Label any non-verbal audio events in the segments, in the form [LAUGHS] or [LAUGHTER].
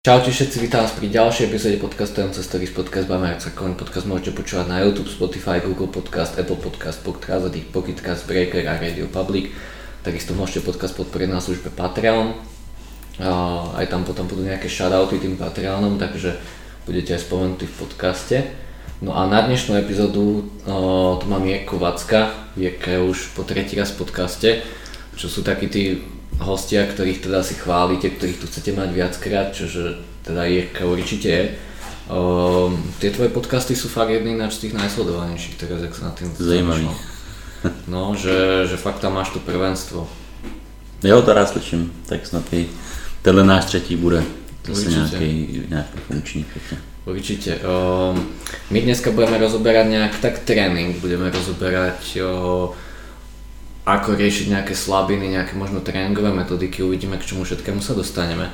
Čaute všetci, vítam vás pri ďalšej epizóde podcastu MC Stories Podcast by Marca Coin. Podcast môžete počúvať na YouTube, Spotify, Google Podcast, Apple Podcast, Podcast, Pocketcast, Breaker a Radio Public. Takisto môžete podcast podporiť na službe Patreon. Aj tam potom budú nejaké shoutouty tým Patreonom, takže budete aj spomenutí v podcaste. No a na dnešnú epizódu tu mám Jirko Vacka, Jirka je už po tretí raz v podcaste, čo sú takí tí hostia, ktorých teda si chválite, ktorých tu chcete mať viackrát, čože teda Jirka určite je. Um, tie tvoje podcasty sú fakt jedný z tých najsledovanejších teraz, ak sa na tým Zajímavý. No, že, že fakt tam máš to prvenstvo. Jo, rád slyším, tak snad i tenhle náš třetí bude zase nějaký, nějaký funkční. Určite. Um, my dneska budeme rozoberať nejak tak tréning, budeme rozoberať uh, ako riešiť nejaké slabiny, nejaké možno tréningové metodiky, uvidíme k čomu všetkému sa dostaneme.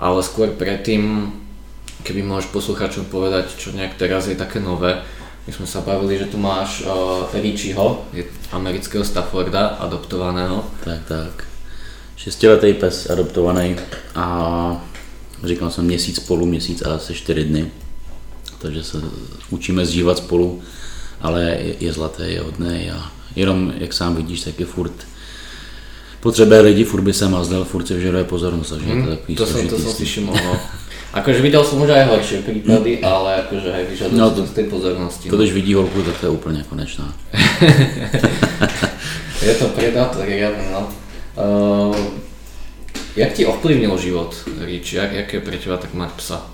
Ale skôr predtým, keby môžeš posluchačom povedať, čo nejak teraz je také nové, my sme sa bavili, že tu máš uh, Richieho, amerického Stafforda, adoptovaného. Tak, tak. Šestiletý pes adoptovaný a říkal jsem měsíc spolu, měsíc a asi čtyři dny. Takže se učíme zžívat spolu, ale je, je zlaté, je hodné a jenom, jak sám vidíš, tak je furt potřebuje lidi, furt by se mazdal, furt se vyžaduje pozornost, takže mm, to je to som, to som si všimol, no. Akože videl som už aj horšie prípady, mm. ale akože aj vyžaduje no, to, z tej pozornosti. To, když vidí holku, tak to je úplne konečná. [LAUGHS] je to predátor, riadne, no. Uh, jak ti ovplyvnil život, Rich? Jak, jak je pre teba tak mať psa?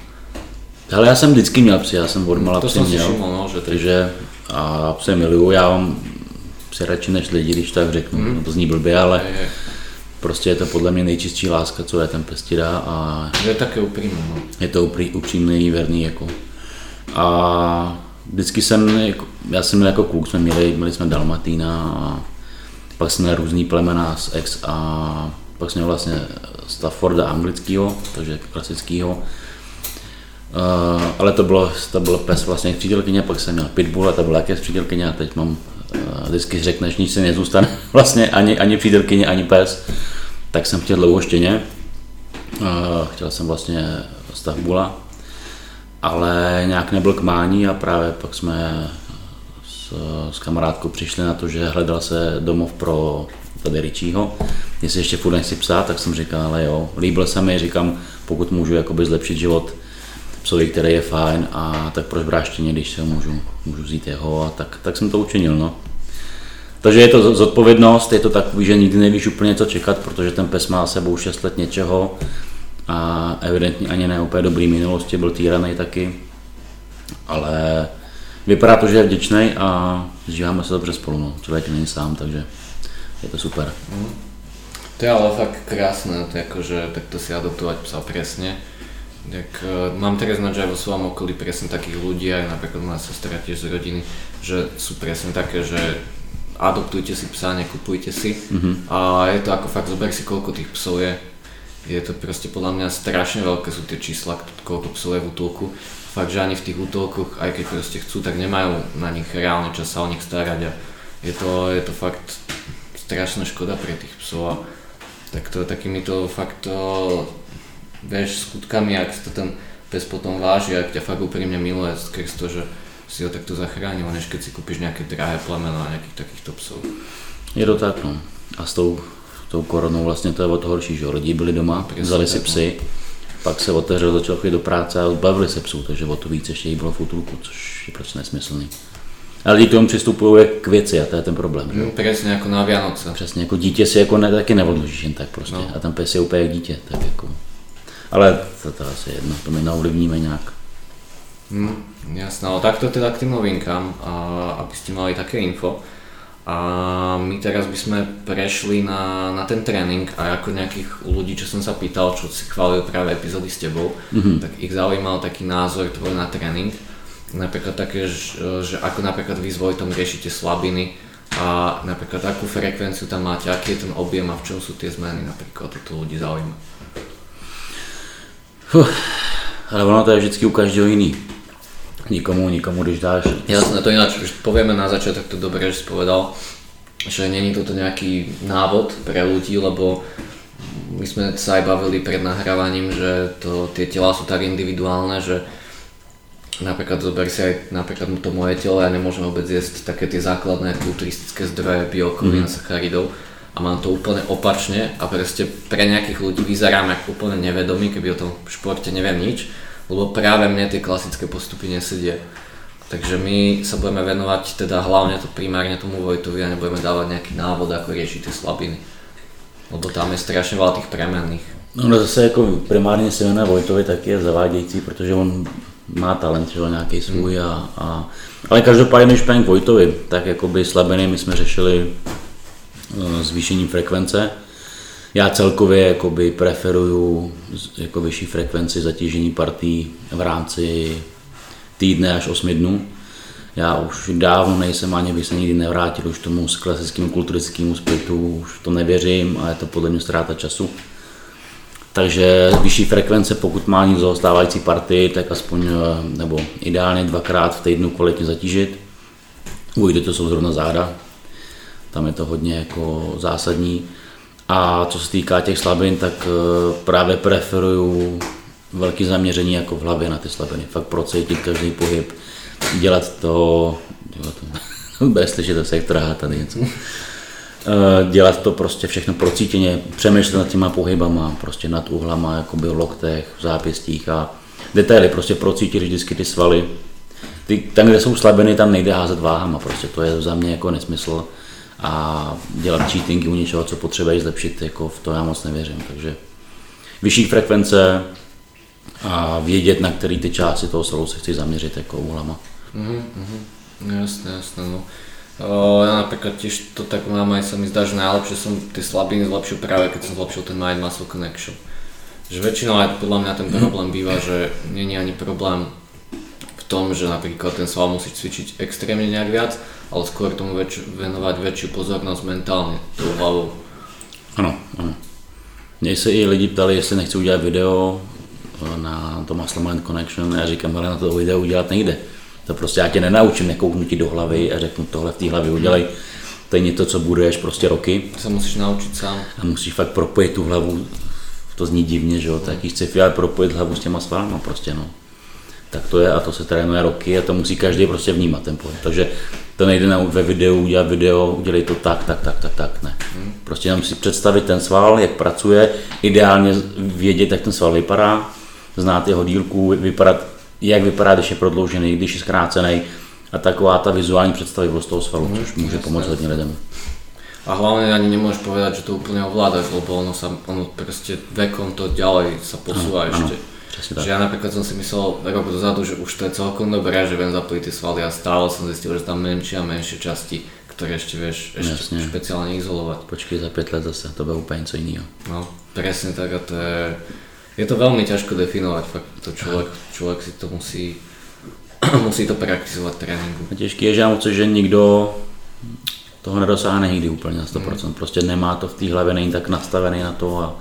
Ale já jsem vždycky měl psy, já jsem od mala to psy měl, no, že takže a psy miluju, já mám psy radši než lidi, když tak řeknu, mm. no to zní blbě, ale je, prostě je to podle mě nejčistší láska, co je ten pes ti dá a Je také upřímné, no. je to upří, upřímný, verný jako. A vždycky jsem, jako, já jsem měl jako kluk, jsme měli, měli jsme Dalmatína a pak jsme různý plemena z ex a pak jsme vlastně Stafforda anglického, takže klasického. Uh, ale to bylo, to bylo pes vlastně přítelkyně, pak jsem měl Pitbull a to byla také přítelkyně a teď mám, vždycky řekneš, nic se nezůstane, [LAUGHS] vlastně ani, ani přítelkyně, ani pes, tak jsem chtěl dlouho štěně, chtěl jsem vlastně stavbula, ale nějak nebyl k mání a právě pak jsme s, s kamarádkou přišli na to, že hledal se domov pro tady Richieho, jestli ještě furt nechci psát, tak jsem říkal, ale jo, líbil se mi, říkám, pokud můžu jakoby zlepšit život psovi, který je fajn a tak proč bráštěně, když se můžu, můžu vzít jeho a tak, tak jsem to učinil, no. Takže je to zodpovědnost, je to takový, že nikdy nevíš úplně co čekat, protože ten pes má sebou 6 let něčeho a evidentně ani ne úplně dobrý minulosti, byl týraný taky, ale vypadá to, že je vděčný a žíváme se dobře spolu, no. člověk není sám, takže je to super. Mm. To je ale fakt krásne, to je akože takto si adoptovať psa presne. Tak, uh, mám teraz na aj vo svojom okolí presne takých ľudí, aj napríklad moja sestra tiež z rodiny, že sú presne také, že adoptujte si psa, nekupujte si. Mhm. A je to ako fakt, zober si koľko tých psov je. Je to proste podľa mňa strašne veľké sú tie čísla, koľko psov je v útulku. Fakt, že ani v tých útulkoch, aj keď proste chcú, tak nemajú na nich reálne čas sa o nich starať a je to, je to fakt strašná škoda pre tých psov a takto, takýmito fakt vieš, skutkami, ak to ten pes potom váži, ak ťa fakt úprimne miluje skrz to, že si ho takto zachránil, než keď si kúpiš nejaké drahé plemeno a nejakých takýchto psov. Je to tak, no. A s tou, tou koronou vlastně to je o to horší, že lidi byli doma, Přesně vzali si no. psy, pak se otevřel, začal chodit do práce a zbavili se psů, takže o to víc ještě jí bylo v útulku, což je prostě nesmyslný. A lidi k tomu přistupují k věci a to je ten problém. Že? jo. Mm, presne ako na Vianoce. Přesně, jako dítě si jako ne, taky neodložíš jen tak prostě. No. A ten pes je úplně jak dítě, tak jako. Ale to, to asi je jedno, to my neovlivníme nějak. Mm, jasné, ale takto teda k tým novinkám, a, aby ste mali také info. A my teraz by sme prešli na, na ten tréning a ako nejakých ľudí, čo som sa pýtal, čo si chválil práve epizódy s tebou, Mhm. tak ich zaujímal taký názor tvoj na tréning. Napríklad také, že, že ako napríklad vy s Vojtom riešite slabiny a napríklad akú frekvenciu tam máte, aký je ten objem a v čom sú tie zmeny napríklad, to ľudí zaujíma. Ale ono to je vždycky u každého jiný. Nikomu, nikomu, když dáš Jasné, to ináč už povieme na začiatok to dobre, že si povedal, že není toto nejaký návod pre ľudí, lebo my sme sa aj bavili pred nahrávaním, že to, tie tela sú tak individuálne, že napríklad zober si aj napríklad to moje telo, ja nemôžem vôbec jesť také tie základné kulturistické zdroje bielkovín mm. a sacharidov a mám to úplne opačne a proste pre nejakých ľudí vyzerám ako úplne nevedomý, keby o tom športe neviem nič, lebo práve mne tie klasické postupy nesedia. Takže my sa budeme venovať teda hlavne to primárne tomu Vojtovi a nebudeme dávať nejaký návod, ako riešiť tie slabiny. Lebo tam je strašne veľa tých premenných. No, no zase jako primárně se na Vojtovi tak je zavádějící, protože on má talent, že nějaký svůj a, a, ale každopádně, když Vojtovi, tak jakoby slabiny my jsme řešili uh, zvýšení frekvence. Já celkově jakoby preferuju jako vyšší frekvenci zatížení partí v rámci týdne až 8 dnů. Já už dávno nejsem ani bych se nikdy nevrátil už tomu klasickému kulturistickému splitu, už to nevěřím a je to podle mě ztráta času. Takže vyšší frekvence, pokud má někdo zůstávající partii, tak aspoň, eh, nebo ideálně dvakrát v týdnu kvalitně zatížit. Ujde to jsou zrovna záda, tam je to hodně jako zásadní. A co se týká těch slabin, tak eh, právě preferuju velké zaměření jako v hlavě na ty slabiny. Fakt procítit každý pohyb, dělat to, dělat to [LAUGHS] bez slyšet se jak trhá tady něco. Eh, dělat to prostě všechno procítěně, přemýšlet nad těma pohybama, prostě nad uhlama, jakoby v loktech, v zápěstích a detaily, prostě procítit vždycky ty svaly. Ty, tam, kde jsou slabiny, tam nejde házet váhama, prostě to je za mě jako nesmysl a dělat cheatingy u něčeho, co potřebuješ zlepšit, jako v to já moc nevěřím, takže vyšší frekvence, a vědět, na který ty části toho svalu se chci zaměřit jako úhlama. Mm-hmm, mm-hmm. Jasné, jasné. No. O, ja napríklad tiež to tak mám, aj sa mi zdá, že najlepšie som tie slabiny zlepšil práve keď som zlepšil ten mind muscle connection. Že väčšinou aj podľa mňa ten problém býva, že není ani problém v tom, že napríklad ten sval musí cvičiť extrémne nejak viac, ale skôr tomu väč- venovať väčšiu pozornosť mentálne, tou hlavou. Ano, ano. Mně se i lidi ptali, jestli nechci udělat video na to Mastermind Connection a já říkám, ale na to video udělat nejde. To prostě já tě nenaučím nekouknutí do hlavy a řeknu tohle v té hlavě udělej. To je něco, co buduješ prostě roky. To se musíš naučit sám. A musíš fakt propojit tu hlavu, to zní divně, že jo, tak chci ale propojit hlavu s těma svalama prostě, no. Tak to je a to se trénuje roky a to musí každý prostě vnímat ten pohyb. Takže to nejde na, ve videu udělat video, udělej to tak, tak, tak, tak, tak, ne. Hmm. Prostě jenom si představit ten sval, jak pracuje, ideálně vědět, jak ten sval vypadá, znát jeho dílku, vypadat, jak vypadá, když je prodloužený, když je zkrácený a taková ta vizuální představivost toho svalu, mm, což může pomoct hodně lidem. A hlavne ani nemôžeš povedať, že to úplne ovládaš, lebo ono, sa, ono proste vekom to ďalej sa posúva ano, ešte. Ano, že ja napríklad som si myslel rok dozadu, že už to je celkom dobré, že viem zapojiť tie svaly a stále som zistil, že tam menšie a menšie časti, ktoré ešte vieš ešte Jasne. špeciálne izolovať. Počkej za 5 let zase, to bude úplne něco iného. No, presne tak a to je, je to veľmi ťažko definovať, fakt to človek, človek si to musí, [CLEARS THROAT] musí to praktizovať tréninku. A těžký je, že že nikdo toho nedosáhne nikdy úplně na 100%, mm. prostě nemá to v té hlavě, není tak nastavený na to a,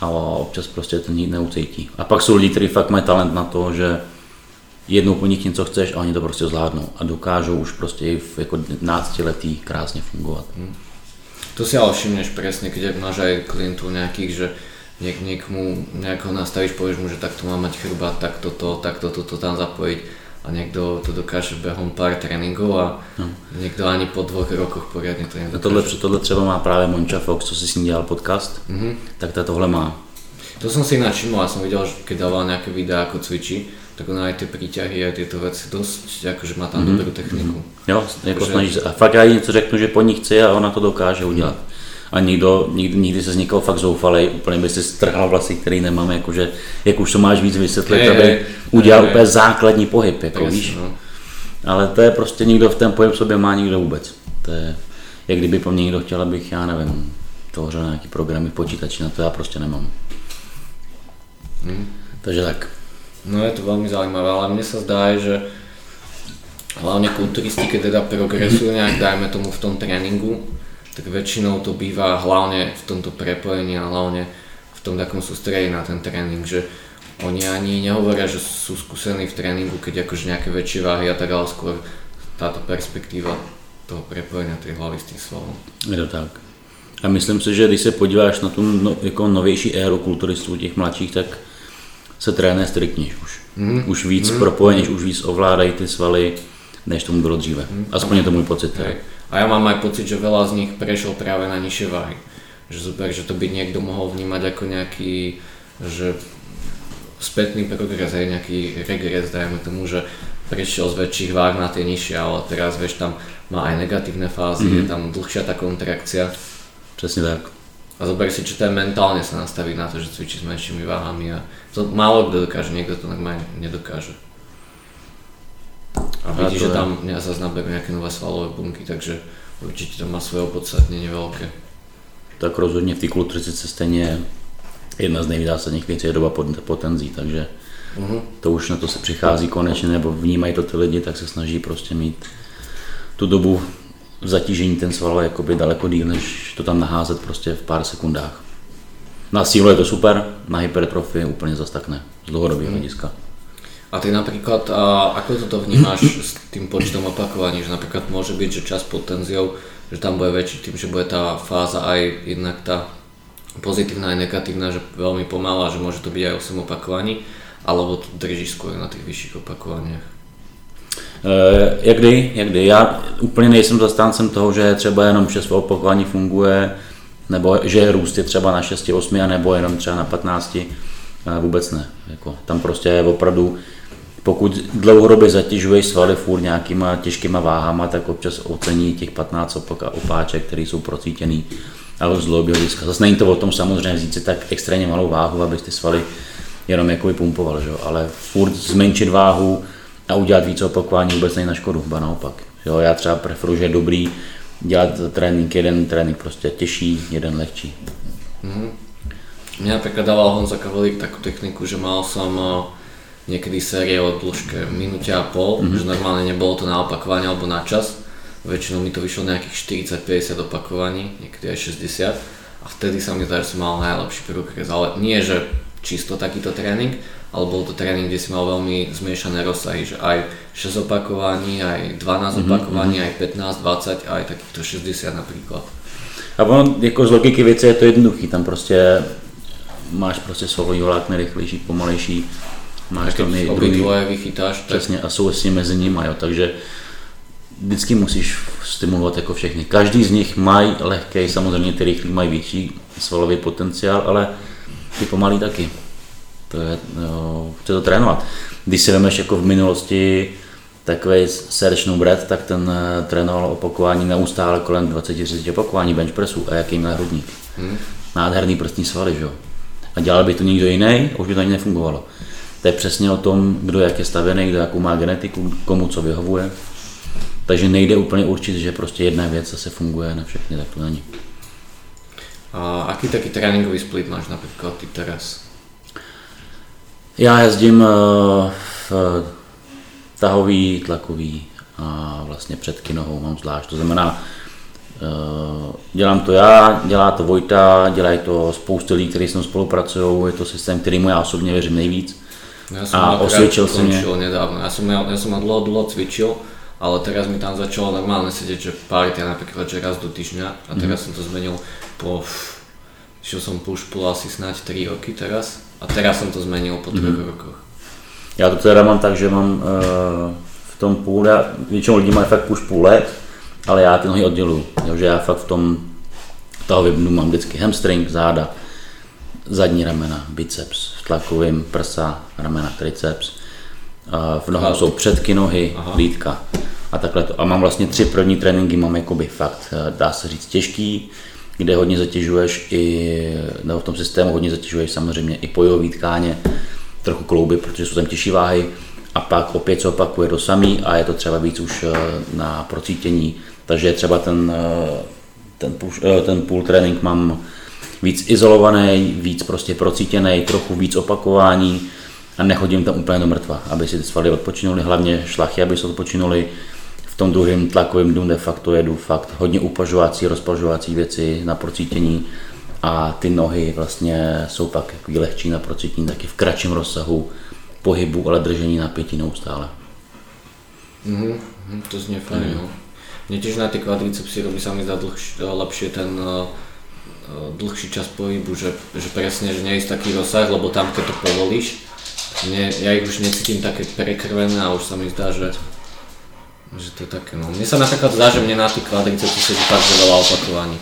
a občas prostě to nikdy neucítí. A pak jsou lidi, kteří fakt mají talent na to, že jednou po nich něco chceš a oni to prostě zvládnou a dokážou už prostě v jako 15 letý krásně fungovat. Mm. To si ale všimneš presne, keď máš aj klientov nejakých, že niek, niekomu nejako nastavíš, povieš mu, že takto má mať chrbát, takto to, takto toto tam zapojiť a niekto to dokáže behom pár tréninkov a no. niekto ani po dvoch rokoch poriadne to nedokáže. Tohle, tohle třeba má právě Monča Fox, co si s ním dělal podcast, mm-hmm. tak to tohle má. To som si ináč všimol, ja som videl, že keď dával nejaké videá, ako cvičí, tak ona aj tie príťahy a tieto veci dosť, akože má tam mm-hmm. dobrú techniku. Mm-hmm. Jo, jako snaží se. A fakt já jí něco řeknu, že po ní chci a ona to dokáže udělat. Mm-hmm a nikdo, nikdy, nikdy se z někoho fakt zoufalej, úplně by si strhal vlasy, který nemám, jakože, jak už to máš víc vysvětlit, aby udělal úplně základní pohyb, jako víš. No. Ale to je prostě nikdo v ten pohyb sobě má nikdo vůbec. To je, jak kdyby po mně někdo chtěl, abych, já nevím, tvořil nějaký programy v počítači, na to já prostě nemám. Hmm. Takže tak. No je to veľmi zaujímavé, ale mne sa zdá, že hlavne kulturisti, keď teda progresujú nejak, dajme tomu v tom tréningu, tak väčšinou to býva hlavne v tomto prepojení a hlavne v tom takom sústredí na ten tréning, že oni ani nehovoria, že sú skúsení v tréningu, keď akože nejaké väčšie váhy a tak, ale skôr táto perspektíva toho prepojenia tej hlavy s tým svalom. Je to tak. A myslím si, že když se podíváš na tu no, jako novější éru kulturistů, těch mladších, tak se trénuje striktnějš už. Mm. Už víc mm. propojenějš, už víc ovládají ty svaly, než tomu bylo dříve. Mm. Aspoň je to můj pocit. Hej. A ja mám aj pocit, že veľa z nich prešiel práve na nižšie váhy. Že super, že to by niekto mohol vnímať ako nejaký, že spätný progres, aj nejaký regres, dajme tomu, že prešiel z väčších váh na tie nižšie, ale teraz vieš, tam má aj negatívne fázy, mm-hmm. je tam dlhšia tá kontrakcia. Přesně tak. A zober si, čo to je mentálne sa nastaviť na to, že cvičí s menšími váhami a to málo kto dokáže, niekto to normálne nedokáže. A vidí, že tam naberú nejaké nové svalové bunky, takže určite to má svoje opodstatnenie veľké. Tak rozhodně v té kulturistice stejně jedna z nejzásadních věcí je doba potenzí, takže uh-huh. to už na to se přichází konečně, nebo vnímají to ty lidi, tak se snaží prostě mít tu dobu zatížení ten sval jakoby daleko díl, než to tam naházet prostě v pár sekundách. Na sílu je to super, na hypertrofii úplně zase tak ne, z dlouhodobého mhm. hlediska. A ty napríklad, a ako toto vnímáš s tým počtom opakovaní, že napríklad môže byť, že čas pod tenziou, že tam bude väčší tým, že bude tá fáza aj jednak tá pozitívna aj negatívna, že veľmi pomalá, že môže to byť aj 8 opakovaní, alebo to držíš skôr na tých vyšších opakovaniach? Uh, jak kdy, jak kdy. Já úplně nejsem zastáncem toho, že třeba jenom 6 opakování funguje, nebo že růst je třeba na 6, 8, nebo jenom třeba na 15. Vůbec ne. Jako, tam prostě opravdu pokud dlouhodobě zatěžuješ svaly furt nějakýma těžkýma váhama, tak občas ocení těch 15 opáček, které jsou procítěný a z dlouhodobého hlediska. Zase není to o tom samozřejmě vzít si tak extrémně malou váhu, abys ty svaly jenom jako pumpoval, že? ale furt zmenšit váhu a udělat více opakování vůbec není na škodu, ba naopak. Jo? Já třeba preferuji, že je dobrý dělat trénink, jeden trénink prostě těžší, jeden lehčí. Mm-hmm. Mňa napríklad dával Honza Kavalík takú techniku, že mal som eh, niekedy série o dĺžke minúte a pol, mm-hmm. že normálne nebolo to na opakovanie alebo na čas. Väčšinou mi to vyšlo nejakých 40-50 opakovaní, niekedy aj 60 a vtedy sa mi zdá, že som mal najlepší progres, ale nie, že čisto takýto tréning, ale bol to tréning, kde si mal veľmi zmiešané rozsahy, že aj 6 opakovaní, aj 12 mm-hmm. opakovaní, aj 15, 20, aj takýchto 60 napríklad. A ono, jako z logiky věci je to jednoduchý, tam prostě máš prostě svalový vlákne rychlejší, pomalejší, máš tam i druhý, vychytáš. Přesně a vlastně mezi nimi, jo, takže vždycky musíš stimulovat jako všechny. Každý z nich mají lehký, samozřejmě ty rychlí mají větší svalový potenciál, ale ty pomalý taky. To je, jo, chce to trénovat. Když si vemeš jako v minulosti takový Serge Nubret, tak ten uh, trénoval opakování neustále kolem 20-30 opakování bench pressu a jaký měl hrudník. Hmm. Nádherný prstní svaly, že jo. A dělal by to někdo jiný, už by to ani nefungovalo. To je přesně o tom, kdo jak je stavěný, kdo jakou má genetiku, komu co vyhovuje. Takže nejde úplně určit, že prostě jedna věc zase funguje na všechny, tak to není. A aký taký tréninkový split máš například ty teraz? Já jezdím eh, v tahový, tlakový a vlastně předky nohou mám zvlášť. To znamená, eh, dělám to já, dělá to Vojta, dělají to spousty lidí, kteří s mnou spolupracují, je to systém, který mu já osobně věřím nejvíc ja som a osvedčil si mne. nedávno. Ja som, ja, ja som dlho, dlho cvičil, ale teraz mi tam začalo normálne sedieť, že partia napríklad, že raz do týždňa a teraz mm. som to zmenil po, išiel som push pull asi snáď 3 roky teraz a teraz som to zmenil po 3 mm. rokoch. Já to teda mám tak, že mám uh, v tom půle, většinou lidí mají fakt push let, ale já ty nohy odděluju, takže já fakt v tom toho vybnu mám vždycky hamstring, záda, zadní ramena, biceps, v tlakovým prsa, ramena, triceps. V nohou jsou předky nohy, Aha. lítka a takhle to. A mám vlastně tři první tréninky, mám jakoby fakt, eh, dá se říct, těžký, kde hodně zatěžuješ i, nebo v tom systému hodně zatěžuješ samozřejmě i pojový tkáně, trochu klouby, protože jsou tam těžší váhy a pak opět se opakuje to samý a je to třeba víc už eh, na procítění, takže třeba ten, eh, ten, push, ten půl trénink mám víc izolovaný, víc prostě procítěný, trochu víc opakování a nechodím tam úplně do mrtva, aby si ty svaly odpočinuli, hlavně šlachy, aby se odpočinuli. V tom druhém tlakovém dnu de facto jedu fakt hodně upažovací, rozpažovací věci na procítění a ty nohy vlastně jsou pak lehčí na procítění, taky v kratším rozsahu pohybu, ale držení napětí neustále. Mm-hmm, to znie fajn, mm. Mne tiež na tie kvadricepsy robí sa mi zdá lepšie ten uh, dlhší čas pohybu, že, že presne, že neísť taký rozsah, lebo tam keď to povolíš, ne, ja ich už necítim také prekrvené a už sa mi zdá, že, že to je také, no. Mne sa napríklad zdá, že mne na tých kvadricepsy sedí fakt veľa opakovaní.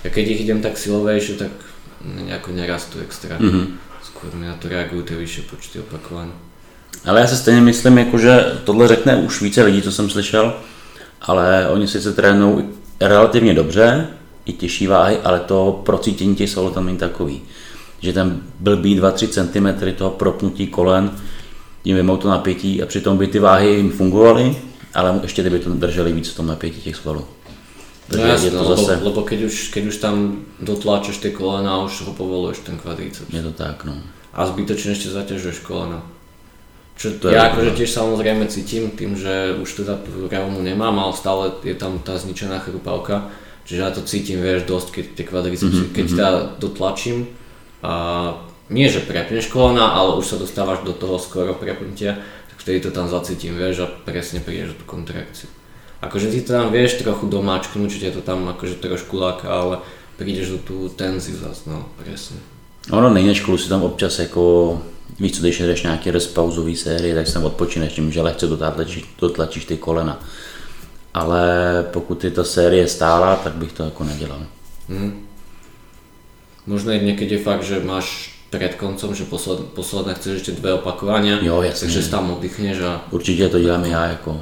Ja keď ich idem tak silovejšie, tak nejako nerastú extra. Mm-hmm. Skôr mi na to reagujú tie vyššie počty opakovaní. Ale já si stejně myslím, jako, že tohle řekne už více lidí, co jsem slyšel, ale oni sice trénují relativně dobře, i těžší váhy, ale to procítění těch svalů tam není takový. Že ten blbý 2-3 cm toho propnutí kolen, tím vymou to napětí a přitom by ty váhy jim fungovaly, ale ještě kdyby to drželi víc v tom napětí těch svalů. No jasne, to zase... lebo, lebo keď, už, keď už tam dotláčaš tie kolena, už ho povoluješ ten kvadriceps. Je to tak, no. A zbytočne ešte zaťažuješ kolena. Čo to ja akože tiež samozrejme cítim tým, že už teda reumu nemám, ale stále je tam tá zničená chrupavka, čiže ja to cítim, vieš, dosť, keď tie kvadricepsy, mm-hmm. keď teda dotlačím a nie, že prepneš kolena, ale už sa dostávaš do toho skoro prepnutia, tak vtedy to tam zacítim, vieš, a presne prídeš do tú kontrakciu. Akože ty to tam vieš trochu domáčknúť, či to tam akože trošku láka, ale prídeš do tú tenziu zase, no, presne. Ono nejde školu si tam občas jako Víš co, když jdeš nějaké respauzové série, tak se odpočineš tím, že lehce dotlačíš, dotlačíš ty kolena. Ale pokud je ta série stála, tak bych to jako nedělal. Hmm. Možno je někdy fakt, že máš před koncem, že posled, posledné chceš ještě dvě opakování, jo, jasně. takže tam oddychneš a... Určitě to dělám já jako.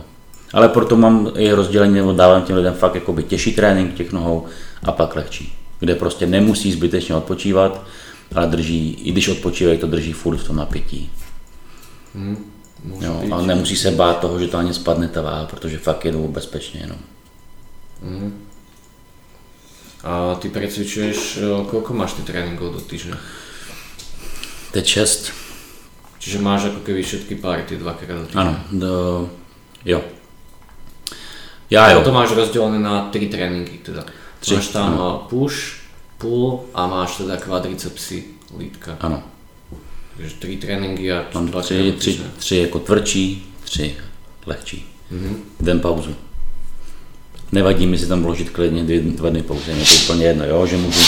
Ale proto mám i rozdělení, nebo dávám těm lidem fakt jakoby těžší trénink těch nohou a pak lehčí. Kde prostě nemusí zbytečně odpočívat, ale drží, i když odpočívají, to drží furt v tom napětí. Hmm, jo, ale nemusí se bát toho, že to ani spadne ta váha, protože fakt jedou bezpečně jenom. Hmm. A ty precvičuješ, eh, koľko máš ty tréninkov do týždňa? Teď 6. Čiže máš ako keby všetky party dvakrát do týždňa? Áno, do, jo. Ja jo. to máš rozdelené na tri tréninky teda. Tři, máš tam ano. push, pull a máš teda kvadricepsy, lítka. Ano. Takže tři tréninky a Mám tři, tři, tři jako tvrdší, tři lehčí. Mm-hmm. Den pauzu. Nevadí mi si tam vložit klidně dvě, dva dny pauzy, je to úplně jedno, jo, že můžu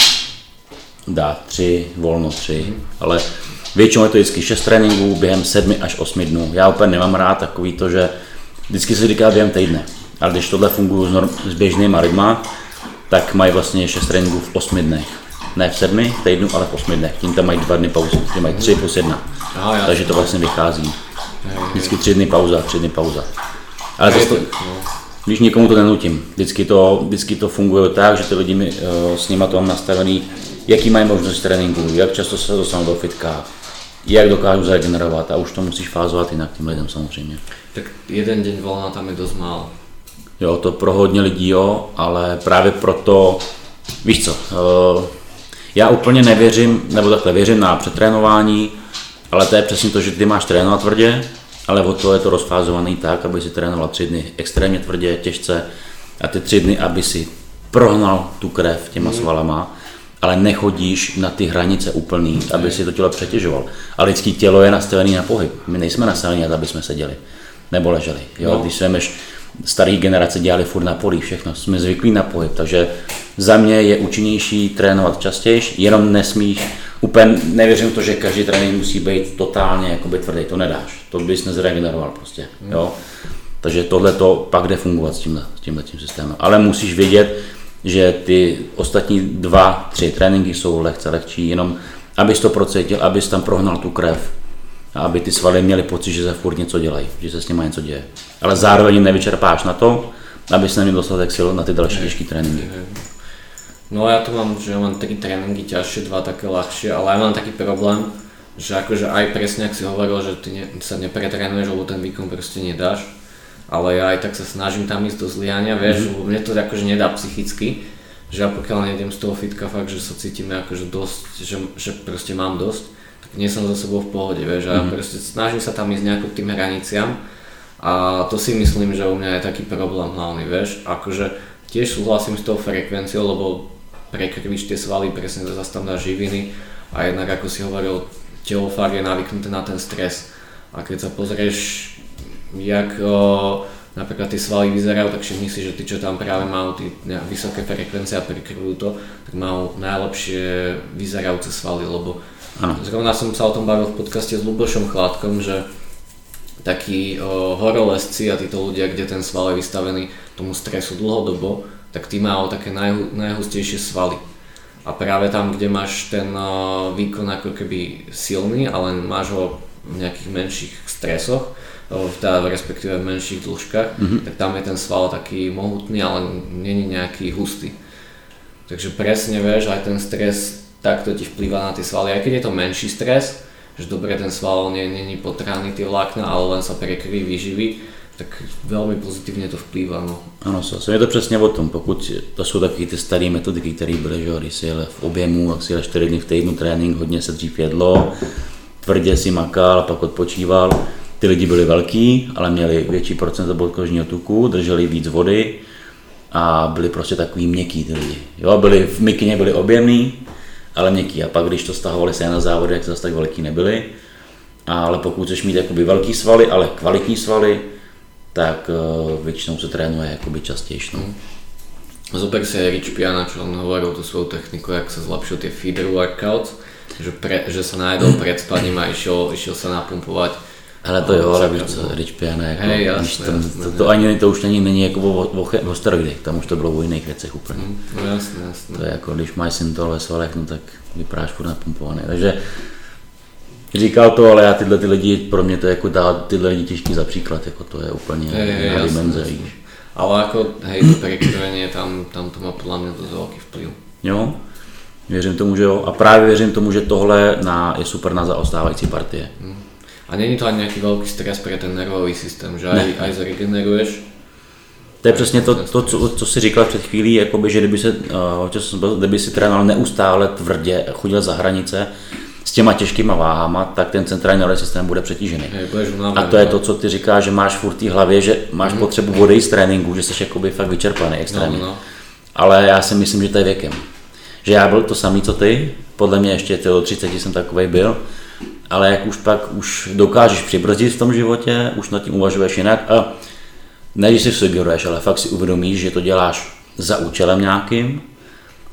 dát tři, volno tři, mm-hmm. ale většinou je to vždycky šest tréninků během sedmi až osmi dnů. Já úplně nemám rád takový to, že vždycky se říká během týdne, ale když tohle funguje s, norm, s běžnýma lidma, tak mají vlastně 6 tréninků v 8 dnech. Ne v 7 týdnu, ale v 8 dnech. Tím tam mají 2 dny pauzy, tím mají 3 plus 1. Aha, Takže to vlastně vychází. Vždycky 3 dny pauza, 3 dny pauza. Ale to, když nikomu to nenutím, vždycky to, vždycky to funguje tak, že ty lidi mi, uh, s nimi to mám nastavený, jaký mají možnost tréninku, jak často se dostanou do fitka, jak dokážu zregenerovat a už to musíš fázovat jinak tím lidem samozřejmě. Tak jeden den volna tam je dost málo. Jo, to pro hodně lidí jo, ale právě proto, víš co, uh, já úplně nevěřím, nebo takhle věřím na přetrénování, ale to je přesně to, že ty máš trénovat tvrdě, ale o to je to rozfázovaný tak, aby si trénoval tři dny extrémně tvrdě, těžce a ty tři dny, aby si prohnal tu krev těma mm. svalama, ale nechodíš na ty hranice úplný, aby si to tělo přetěžoval. A lidský tělo je nastavené na pohyb. My nejsme nastavení aby jsme seděli nebo leželi. Jo? No. Když se staré generace dělali furt na poli, všechno, jsme zvyklí na pohyb, takže za mě je účinnější trénovat častěji, jenom nesmíš, úplně nevěřím to, že každý trénink musí být totálně jakoby tvrdý, to nedáš, to bys nezregeneroval prostě, hmm. jo. Takže tohle to pak jde fungovat s tímhle, s tímhle tím systémem. Ale musíš vědět, že ty ostatní dva, tři tréninky jsou lehce lehčí, jenom abys to procítil, abys tam prohnal tu krev, aby ty svaly měly pocit, že se furt něco dělají, že se s nimi něco děje. Ale zároveň nevyčerpáš na to, aby se neměl dostatek sil na ty další těžké tréninky. No ja tu mám, že mám tri tréningy ťažšie, dva také ľahšie, ale ja mám taký problém, že akože aj presne, ak si hovoril, že ty ne, sa nepretrénuješ, lebo ten výkon proste nedáš, ale ja aj tak sa snažím tam ísť do zliania, vieš, mm-hmm. mne to akože nedá psychicky, že ja pokiaľ nejdem z toho fitka fakt, že sa cítim akože dosť, že, že proste mám dosť, nie som za sebou v pohode, vieš, a mm-hmm. proste snažím sa tam ísť nejako k tým hraniciam a to si myslím, že u mňa je taký problém hlavný, vieš, akože tiež súhlasím s tou frekvenciou, lebo prekrvíš tie svaly, presne to zase tam dá živiny a jednak ako si hovoril, telo fakt je navyknuté na ten stres a keď sa pozrieš, jak o, napríklad tie svaly vyzerajú, tak všimni si, že tí, čo tam práve majú tí vysoké frekvencie a prikryvujú to, tak majú najlepšie vyzerajúce svaly, lebo ano. zrovna som sa o tom bavil v podcaste s Lubošom Chladkom, že takí o, horolezci a títo ľudia, kde ten sval je vystavený tomu stresu dlhodobo, tak tí majú také najhu, najhustejšie svaly. A práve tam, kde máš ten o, výkon ako keby silný, ale máš ho v nejakých menších stresoch, v tá, respektíve v menších dĺžkach, mm-hmm. tak tam je ten sval taký mohutný, ale není nejaký hustý. Takže presne vieš, aj ten stres takto ti vplýva na tie svaly, aj keď je to menší stres, že dobre ten sval nie není potrhaný tie vlákna, ale len sa prekryví, vyživí, tak velmi pozitivně to vplývá. No. Ano, je to přesně o tom, pokud to jsou takové ty staré metodiky, které byly, že když si jel v objemu, jak si jel 4 dny v týdnu trénink, hodně se dřív jedlo, tvrdě si makal, pak odpočíval. Ty lidi byli velký, ale měli větší procent podkožního tuku, drželi víc vody a byli prostě takový měkký ty lidi. Jo, byli v mikině byli objemný, ale měkký. A pak, když to stahovali se na závody, jak zase tak velký nebyli. Ale pokud chceš mít jakoby velký svaly, ale kvalitní svaly, tak uh, většinou se trénuje jakoby častěji. No. Mm. Zober si Rich Piana, čo on hovoril tú svoju techniku, jak sa zlepšil tie feeder workouts, že, pre, že sa najedol [CLEARS THROAT] pred spaním a išiel, išiel sa napumpovať. Ale to jo, ale víš co, Rich Piana, jako, hey, jasné, víš, to, jasné, to, to, ani, to už není, není jako o, o, o steroidech, tam už to bylo o jiných věcech úplně. Mm, no jasné, jasné. To je jako, když máš syntol ve svalech, no tak vypadáš furt napumpovaný. Takže říkal to, ale já tyhle ty lidi, pro mě to je jako dát tyhle lidi těžký za příklad, jako to je úplně hey, na dimenze, víš. Ale jako, hej, to prekrvenie, tam, tam to má podle mě dost velký vplyv. Jo, věřím tomu, že jo. A právě věřím tomu, že tohle na, je super na zaostávající partie. Hmm. A není to ani nějaký velký stres pro ten nervový systém, že aj, aj zregeneruješ? To je přesně to, to co, co jsi říkal před chvílí, jakoby, že kdyby, se, uh, kdyby si trénoval neustále tvrdě, chodil za hranice, s těma těžkýma váhama, tak ten centrální nervový systém bude přetížený. A to je to, co ty říkáš, že máš furt v hlavě, že máš mm. potřebu vody z tréninku, že jsi jakoby fakt vyčerpaný extrémně. No, no. Ale já si myslím, že to je věkem. Že já byl to samý, co ty, podle mě ještě do 30 jsem takový byl, ale jak už pak už dokážeš přibrzdit v tom životě, už nad tím uvažuješ jinak a ne, že si sugeruješ, ale fakt si uvědomíš, že to děláš za účelem nějakým,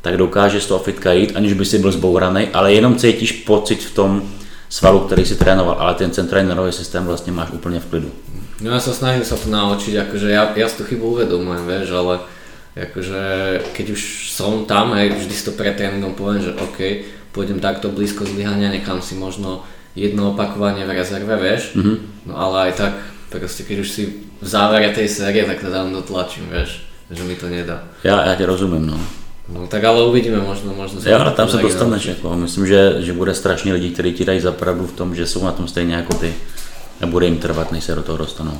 tak dokáže z toho fitka jít, aniž by si byl zbouraný, ale jenom cítíš pocit v tom svalu, který si trénoval, ale ten centrální nervový systém vlastně máš úplně v klidu. No ja sa snažím sa to naučiť, akože ja, ja si tú chybu uvedomujem, vieš, ale akože keď už som tam, hej, vždy si to pred tréningom poviem, že OK, pôjdem takto blízko zlyhania, nechám si možno jedno opakovanie v rezerve, vieš, mm-hmm. no ale aj tak, proste keď už si v závere tej série, tak to tam dotlačím, vieš, že mi to nedá. Ja, ja ťa rozumiem, no. No tak ale uvidíme, možno, možno se Jo, tam se dostaneš, jako, myslím, že, že bude strašně lidí, kteří ti dají zapravdu v tom, že jsou na tom stejně jako ty a bude jim trvat, než se do toho dostanou.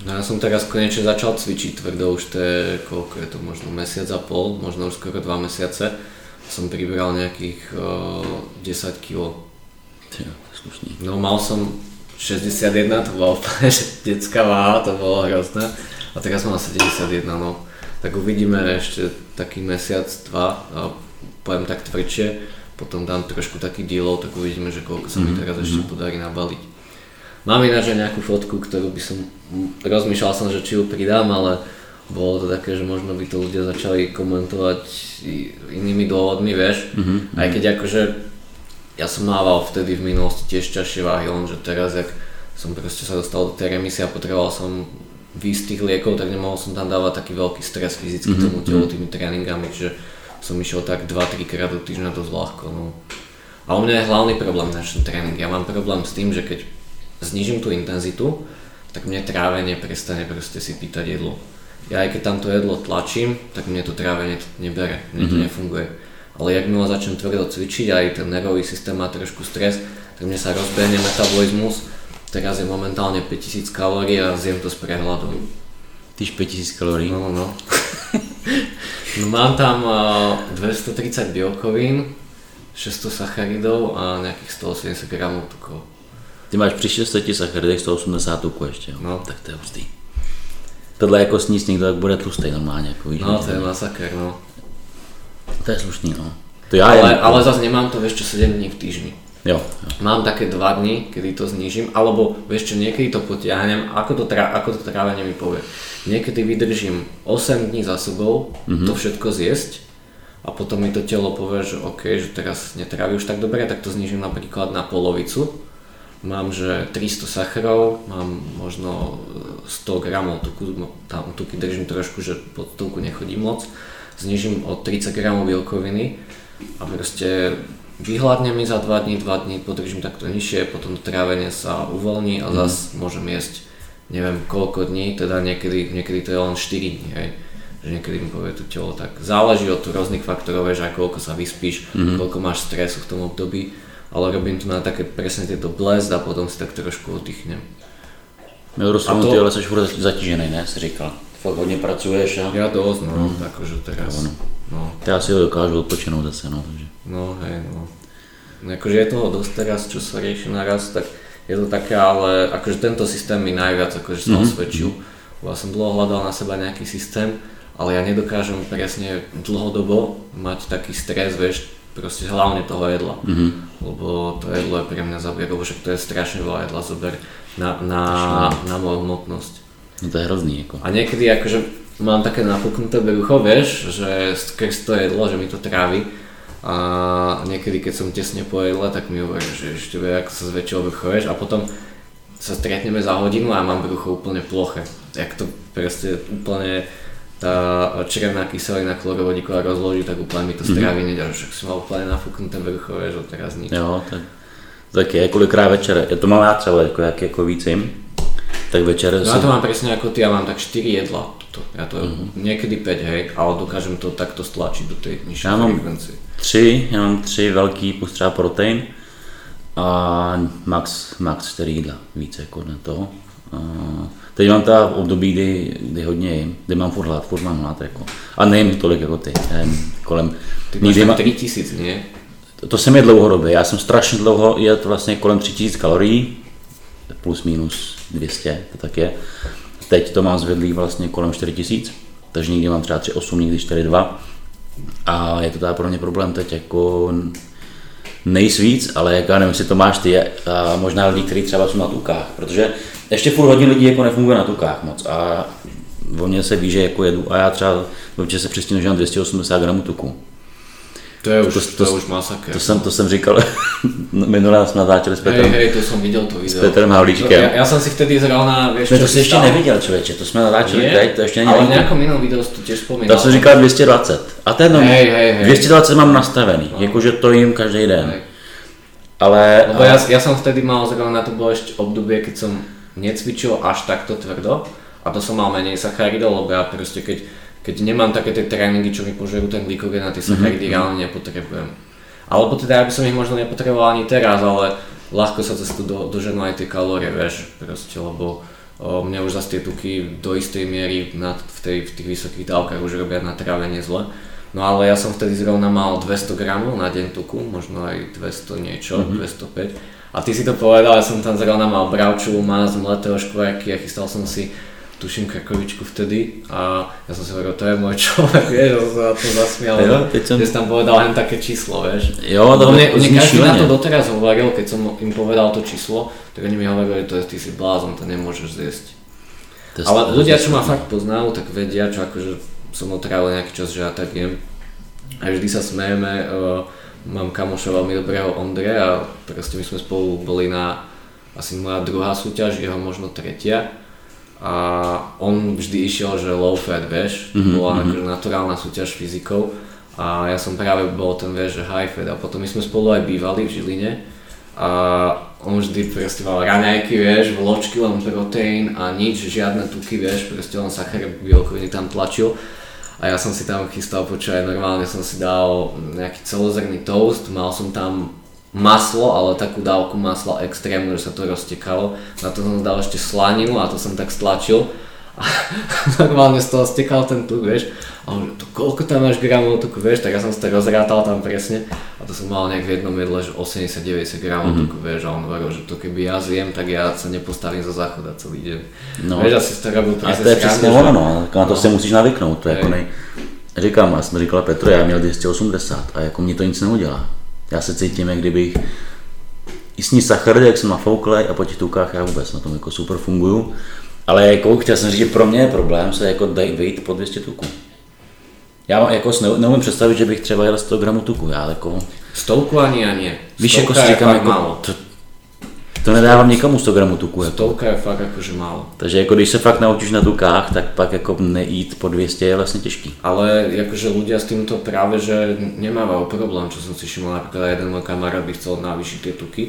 No ja som teraz konečne začal cvičiť tvrdo, už to je, koľko je to, možno mesiac a pol, možno už skoro dva mesiace. Som pribral nejakých uh, 10 kg. Slušný. No mal som 61, to bola úplne detská váha, to bolo hrozné. A teraz mám 71, no tak uvidíme ešte taký mesiac, dva, a poviem tak tvrdšie, potom dám trošku taký dílov, tak uvidíme, že koľko sa mi mhm, teraz mm-hmm. ešte podarí nabaliť. Mám ináč aj nejakú fotku, ktorú by som, rozmýšľal som, že či ju pridám, ale bolo to také, že možno by to ľudia začali komentovať inými dôvodmi, vieš. Mm-hmm. Aj keď akože ja som mával vtedy v minulosti tiež ťažšie váhy, len že teraz, jak som proste sa dostal do tej remisie a potreboval som výsť tých liekov, tak nemohol som tam dávať taký veľký stres fyzicky mm-hmm. tomu telu mhm. tými tréningami, čiže som išiel tak 2-3 krát do týždňa dosť ľahko. No. A u mňa je hlavný problém na ten tréning. Ja mám problém s tým, že keď znižím tú intenzitu, tak mne trávenie prestane proste si pýtať jedlo. Ja aj keď tam to jedlo tlačím, tak mne to trávenie nebere, mne to mm-hmm. nefunguje. Ale jak milo začnem tvrdo cvičiť, aj ten nervový systém má trošku stres, tak mne sa rozbehne metabolizmus Teraz je momentálne 5000 kalórií a zjem to s prehľadom. Tyž 5000 kalórií? No, no. no [LAUGHS] mám tam uh, 230 bielkovín, 600 sacharidov a nejakých 180 gramov tukov. Ty máš pri 600 sacharidech 180 tuku jo? No. Tak to je hustý. Tohle jako sníst někdo, tak bude tlustý normálně. Jako, víš, no, to je masaker, no. To je slušný, no. To já ale, jen, ale zase nemám to, vieš čo, 7 dní v týždni. Jo, jo. Mám také dva dny, kedy to znížim, alebo vieš čo, niekedy to potiahnem, ako to, tra- ako to trávenie mi povie. Niekedy vydržím 8 dní za sebou mm-hmm. to všetko zjesť a potom mi to telo povie, že OK, že teraz netrávi už tak dobre, tak to znížim napríklad na polovicu. Mám, že 300 sacharov, mám možno 100 gramov tuku, no, tam tuky držím trošku, že pod tuku nechodím moc. Znižím o 30 gramov bielkoviny a proste vyhľadne mi za 2 dní, 2 dní podržím takto nižšie, potom to trávenie sa uvoľní a mm. zase môžem jesť neviem koľko dní, teda niekedy, niekedy to je len 4 dní, hej. Že niekedy mi povie to telo tak. Záleží od rôznych faktorov, že koľko sa vyspíš, mm. koľko máš stresu v tom období, ale robím to na také presne tieto blesd a potom si tak trošku oddychnem. No, rozhodnutý, to... ale jsi furt zatížený, ne, si říkal. Fakt hodně pracuješ a... Ja dosť, no, mm. akože teraz. No. no. Ja si ho dokážu odpočinout zase, no, takže. No hej, no. no akože je toho dosť teraz, čo sa rieši naraz, tak je to také, ale akože tento systém mi najviac akože sa mm-hmm. osvedčil. Ja som dlho hľadal na seba nejaký systém, ale ja nedokážem presne dlhodobo mať taký stres, vieš, proste hlavne toho jedla. Mm-hmm. Lebo to jedlo je pre mňa zabier, lebo však to je strašne veľa jedla zober na, na, na moju hmotnosť. No to je hrozný. Ako. A niekedy akože mám také napuknuté brucho, vieš, že skrz to jedlo, že mi to trávi a niekedy keď som tesne po jedle, tak mi hovorí, že ešte ako sa zväčšil brucho, vieš, a potom sa stretneme za hodinu a mám brucho úplne ploché. Jak to proste úplne črevná kyselina chlorovodíková rozloží, tak úplne mi to strávi mm-hmm. neďa, však som mal úplne nafúknuté brucho, vieš, teraz nič. Jo, tak, tak je, kolikrát večer, ja to mám já třeba, jako, jak jako víc jim, tak večer no som... ja to mám presne ako ty, ja mám tak 4 jedla. Toto. Ja to uh-huh. niekedy 5, hej, ale dokážem to takto stlačiť do tej nižšej frekvencie. 3, já mám 3 velký plus třeba protein a max, max 4 jídla, víc jako na toho. A teď mám ta období, kdy, kdy hodně jim, kdy mám furt hlad, furt mám hlad jako. A nejím tolik jako ty, nevím, kolem... Ty máš tak 3000, nie? To, to jsem je dlouhodobě, já jsem strašně dlouho jet vlastně kolem 3000 kalorií, plus minus 200, to tak je. Teď to mám zvedlý vlastně kolem 4000, takže někdy mám třeba 3,8, někdy 4,2 a je to teda pro mě problém teď jako nejs víc, ale jako já nevím, jestli to máš ty a možná lidi, kteří třeba jsou na tukách, protože ještě furt hodně lidí jako nefunguje na tukách moc a o mě se ví, že jako jedu a já třeba určitě se přestěnu, že mám 280 gramů tuku to je už, to, to, to už masaker. To jsem, to jsem říkal, [LAUGHS] minule jsme natáčeli s Petrem. Hej, hej, to jsem viděl to video. S Petrem Havlíčkem. Já, já jsem si vtedy zral na, vieš, To si ještě neviděl, člověče, to jsme natáčeli je, teď, to ještě není Ale v nějakom minulém videu to těž vzpomínal. To jsem říkal 220. A ten hej, hej, hej. 220 mám nastavený, no. jakože to jim každý den. Hej. Ale... Lebo ja, ja som vtedy mal zrovna, to bolo ešte obdobie, keď som necvičil až takto tvrdo a to som mal menej sacharidov, lebo ja proste keď, keď nemám také tie tréningy, čo mi požerú ten glykogen a tie sacharidy mm-hmm. reálne nepotrebujem. Alebo teda ja by som ich možno nepotreboval ani teraz, ale ľahko sa cez to do, doženú aj tie kalórie, vieš, proste, lebo o, mne už zase tie tuky do istej miery na, v, tej, v tých vysokých dávkach už robia na trávenie zle. No ale ja som vtedy zrovna mal 200 gramov na deň tuku, možno aj 200 niečo, mm-hmm. 205. A ty si to povedal, ja som tam zrovna mal bravčovú maz, mletého škvarky a chystal som si tuším Krakovičku vtedy a ja som si hovoril, to je môj človek, [LAUGHS] vieš, že sa to zasmial, jo, som... že si tam povedal len také číslo, vieš. Jo, to mne, mne každý na to doteraz hovoril, keď som im povedal to číslo, tak oni mi hovorili, to je, ty si blázon, to nemôžeš zjesť. To Ale ľudia, čo ma fakt poznajú, tak vedia, čo akože som otrávil nejaký čas, že ja tak jem. A vždy sa smejeme, uh, mám kamoša veľmi dobrého Ondre a proste my sme spolu boli na asi moja druhá súťaž, jeho možno tretia. A on vždy išiel, že low fat, vieš, mm-hmm, bola mm-hmm. akože naturálna súťaž fyzikov. A ja som práve bol ten, vieš, že high fat. A potom my sme spolu aj bývali v Žiline. A on vždy proste mal raňajky, vieš, vločky, len proteín a nič, žiadne tuky, vieš, proste len sachar, bielkoviny tam tlačil a ja som si tam chystal počúvať, normálne som si dal nejaký celozrný toast, mal som tam maslo, ale takú dávku masla extrémnu, že sa to roztekalo. Na to som dal ešte slaninu a to som tak stlačil. A [LAUGHS] normálne z toho stekal ten tuk, vieš. A on, to koľko tam máš gramov tuku, vieš, tak ja som si to rozrátal tam presne. A to som mal nejak v jednom jedle, že 80-90 gramov mm-hmm. tuku, vieš. A on hovoril, že to keby ja zjem, tak ja sa nepostavím za záchoda celý deň. No. Vieš, asi si to robil A to je přesně ono, no. Na to no. se musíš navyknout, to je jako nej... Říkám, já jsem říkal Petru, já měl 280 a jako mě to nic neudělá já se cítím, jak kdybych jístní sacharidy, jak jsem nafouklej a po těch tukách já vůbec na tom jako super funguju. Ale jako chtěl jsem říct, že pro mě je problém se jako dej vejít po 200 tuků. Já jako si neumím představit, že bych třeba jel 100 gramů tuku, já jako... Stovku ani nie. Víš, jako si říkám, jako, málo. to, to nedávám nikomu 100 gramů tuku. Jako. Stovka je fakt akože málo. Takže jako když se fakt naučíš na tukách, tak pak jako nejít po 200 je vlastně těžký. Ale akože ľudia s týmto práve, že nemávajú problém, čo som si všimol, napríklad jeden môj kamarát by chcel navýšiť tie tuky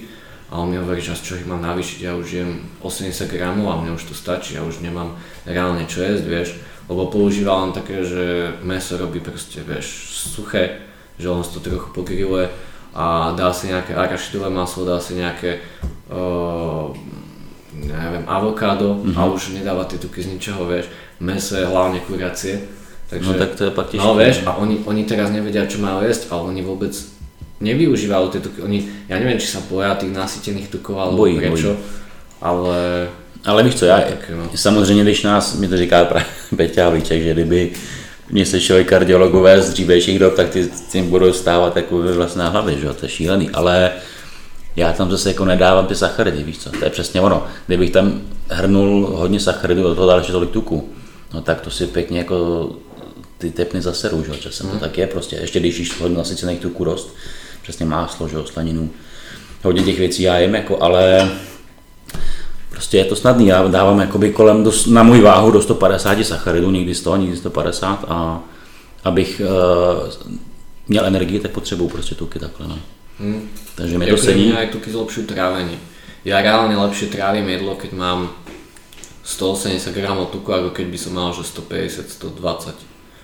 a on mi hovorí, že z čo ich mám navýšiť, ja už jem 80 gramov a mne už to stačí, ja už nemám reálne čo jesť, vieš, lebo používa on také, že meso robí proste, vieš, suché, že on si to trochu pogrilluje a dá si nejaké arašidové maslo, dá si nejaké uh, neviem, avokádo mm-hmm. a už nedáva tie tuky z ničoho, vieš, meso je hlavne kuracie. Takže, No tak to je pak. No vieš, a oni, oni teraz nevedia, čo majú jesť, ale oni vôbec nevyužívajú tie tuky. Oni, ja neviem, či sa boja tých nasytených tukov, alebo Bojí, prečo, ale Ale víš co, já, Tak jo. samozřejmě když nás, mi to říká právě [LAUGHS] Peťa Víček, že kdyby mě slyšeli kardiologové z dřívějších dob, tak ty tím budou stávat jako ve vlastné hlavě, že jo, to je šílený, ale já tam zase jako nedávám ty sacharidy, víš co, to je přesně ono. Kdybych tam hrnul hodně sacharidů do toho dal ještě tolik tuku, no tak to si pěkně jako ty tepny zaserou, že jo, časem to tak je prostě, ještě když jíš hodně nasycených tuků dost, přesně máslo, že jo, slaninu, hodně těch věcí já jim jako, ale Prostě je to snadný, já dávám jakoby kolem do, na můj váhu do 150 sacharidů, někdy 100, někdy 150 a abych uh, měl energii, tak potřebuju prostě tuky takhle. No. hm, Takže mi to sedí. aj tuky zlepšujú trávenie. Ja reálne lepšie trávim jedlo, keď mám 180 gramov tuku, ako keď by som mal že 150, 120.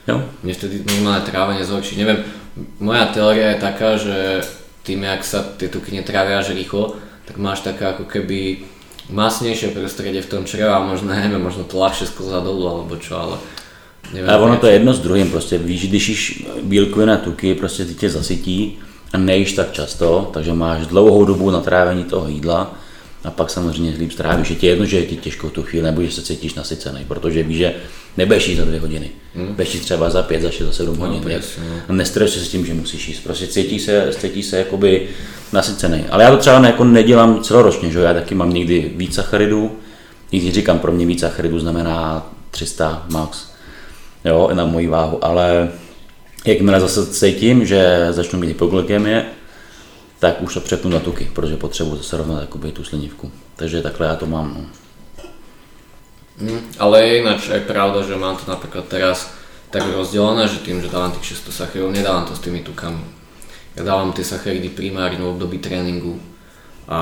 Jo? Mne vtedy normálne trávenie zhorší. Neviem, moja teória je taká, že tým, jak sa tie tuky netrávia až rýchlo, tak máš také ako keby masnejšie prostredie v tom čreve a možno, neviem, možno to ľahšie sklzá dolu alebo čo, ale neviem. Ale ono to je jedno s druhým, prostě víš, když jíš bílkovina tuky, prostě ty tě zasytí a nejíš tak často, takže máš dlouhou dobu na trávení toho jídla a pak samozřejmě líp strávíš. Je ti jedno, že je ti těžko v tu chvíli, nebo že se cítíš nasycený, protože víš, že nebudeš jít za dvě hodiny, hmm. budeš jít třeba za pět, za šest, za sedm hodin. no. A nestresuješ se s tím, že musíš jíst, prostě cítíš se, cítíš se jakoby nasycený. Ale já to třeba ne, jako nedělám celoročně, že já taky mám někdy víc sacharidů, někdy říkám, pro mě víc sacharidů znamená 300 max, jo, na moji váhu, ale jakmile zase cítím, že začnu mít hypoglykemie, tak už to přepnu na tuky, protože potřebuji zase rovnat jakoby tu slinivku. Takže takhle já to mám. No. Mm, ale je ináč aj pravda, že mám to napríklad teraz tak rozdelené, že tým, že dávam tých 600 sacharidov, nedávam to s tými tukami. Ja dávam tie sacharidy primárne v období tréningu a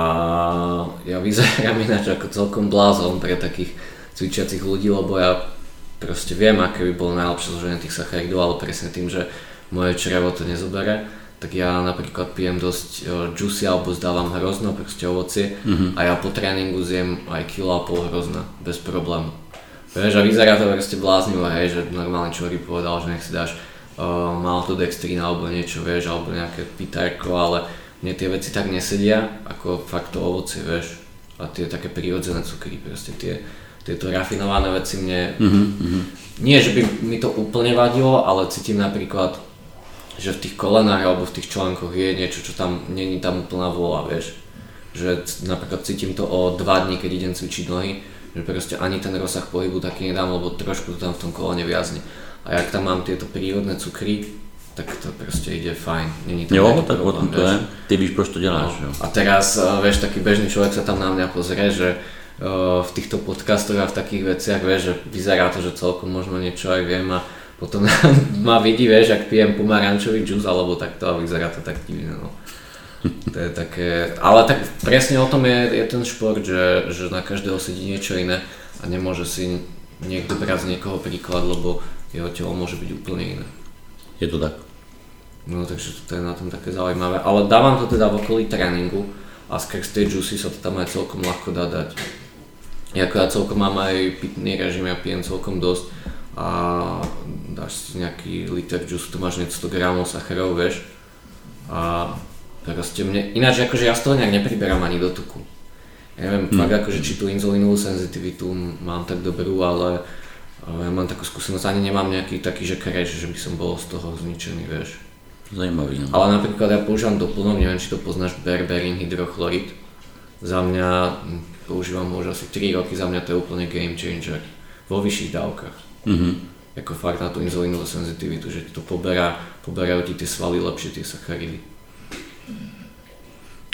ja vyzerám [LAUGHS] ináč ako celkom blázon pre takých cvičiacich ľudí, lebo ja proste viem, aké by bolo najlepšie zloženie tých sacharidov, ale presne tým, že moje črevo to nezobere, tak ja napríklad pijem dosť e, juicy alebo zdávam hrozno, proste ovocie a ja po tréningu zjem aj kilo a pol hrozna, bez problému. Vieš, a vyzerá to proste bláznivo, hej, že normálne človek povedal, že nech si dáš uh, maltodextrín alebo niečo, vieš, alebo nejaké pitajko, ale mne tie veci tak nesedia, ako fakt to ovocie, vieš, a tie také prírodzené cukry, proste tie, tieto rafinované veci mne, Mm-hmm. nie že by mi to úplne vadilo, ale cítim napríklad, že v tých kolenách alebo v tých článkoch je niečo, čo tam není tam úplná vôľa, vieš. Že napríklad cítim to o dva dní, keď idem cvičiť nohy, že proste ani ten rozsah pohybu taký nedám, lebo trošku to tam v tom kolene viazne. A jak tam mám tieto prírodné cukry, tak to proste ide fajn. Není tam Jo, tak problém, to je. Ty víš, proč to děláš, jo. No. A teraz, eh, vieš, taký bežný človek sa tam na mňa pozrie, že eh, v týchto podcastoch a v takých veciach, vieš, že vyzerá to, že celkom možno niečo aj viem a potom [LAUGHS] ma vidí, vieš, ak pijem pomarančový džús alebo takto a vyzerá to tak divne, no. To je také, ale tak presne o tom je, je ten šport, že, že na každého sedí niečo iné a nemôže si niekto brať z niekoho príklad, lebo jeho telo môže byť úplne iné. Je to tak. No takže to je na tom také zaujímavé, ale dávam to teda v okolí tréningu a skrz tej juicy sa to tam aj celkom ľahko dá dať. Jako ja celkom mám aj pitný režim, ja pijem celkom dosť a dáš si nejaký liter juice, tu máš niečo 100 gramov sacherov, vieš. A proste mne, ináč akože ja z toho nejak nepriberám ani do tuku. Ja neviem, hmm. fakt akože či tú inzulínovú senzitivitu mám tak dobrú, ale ale ja mám takú skúsenosť, ani nemám nejaký taký, že kreš, že by som bol z toho zničený, vieš. Zajímavý, no. Ale napríklad ja používam doplnok, neviem či to poznáš, berberín hydrochlorid. za mňa, používam možno asi 3 roky, za mňa to je úplne game changer vo vyšších dávkach. Mhm. Ako fakt na tú inzulínovú senzitivitu, že to poberá, poberajú ti tie svaly lepšie, tie sacharidy.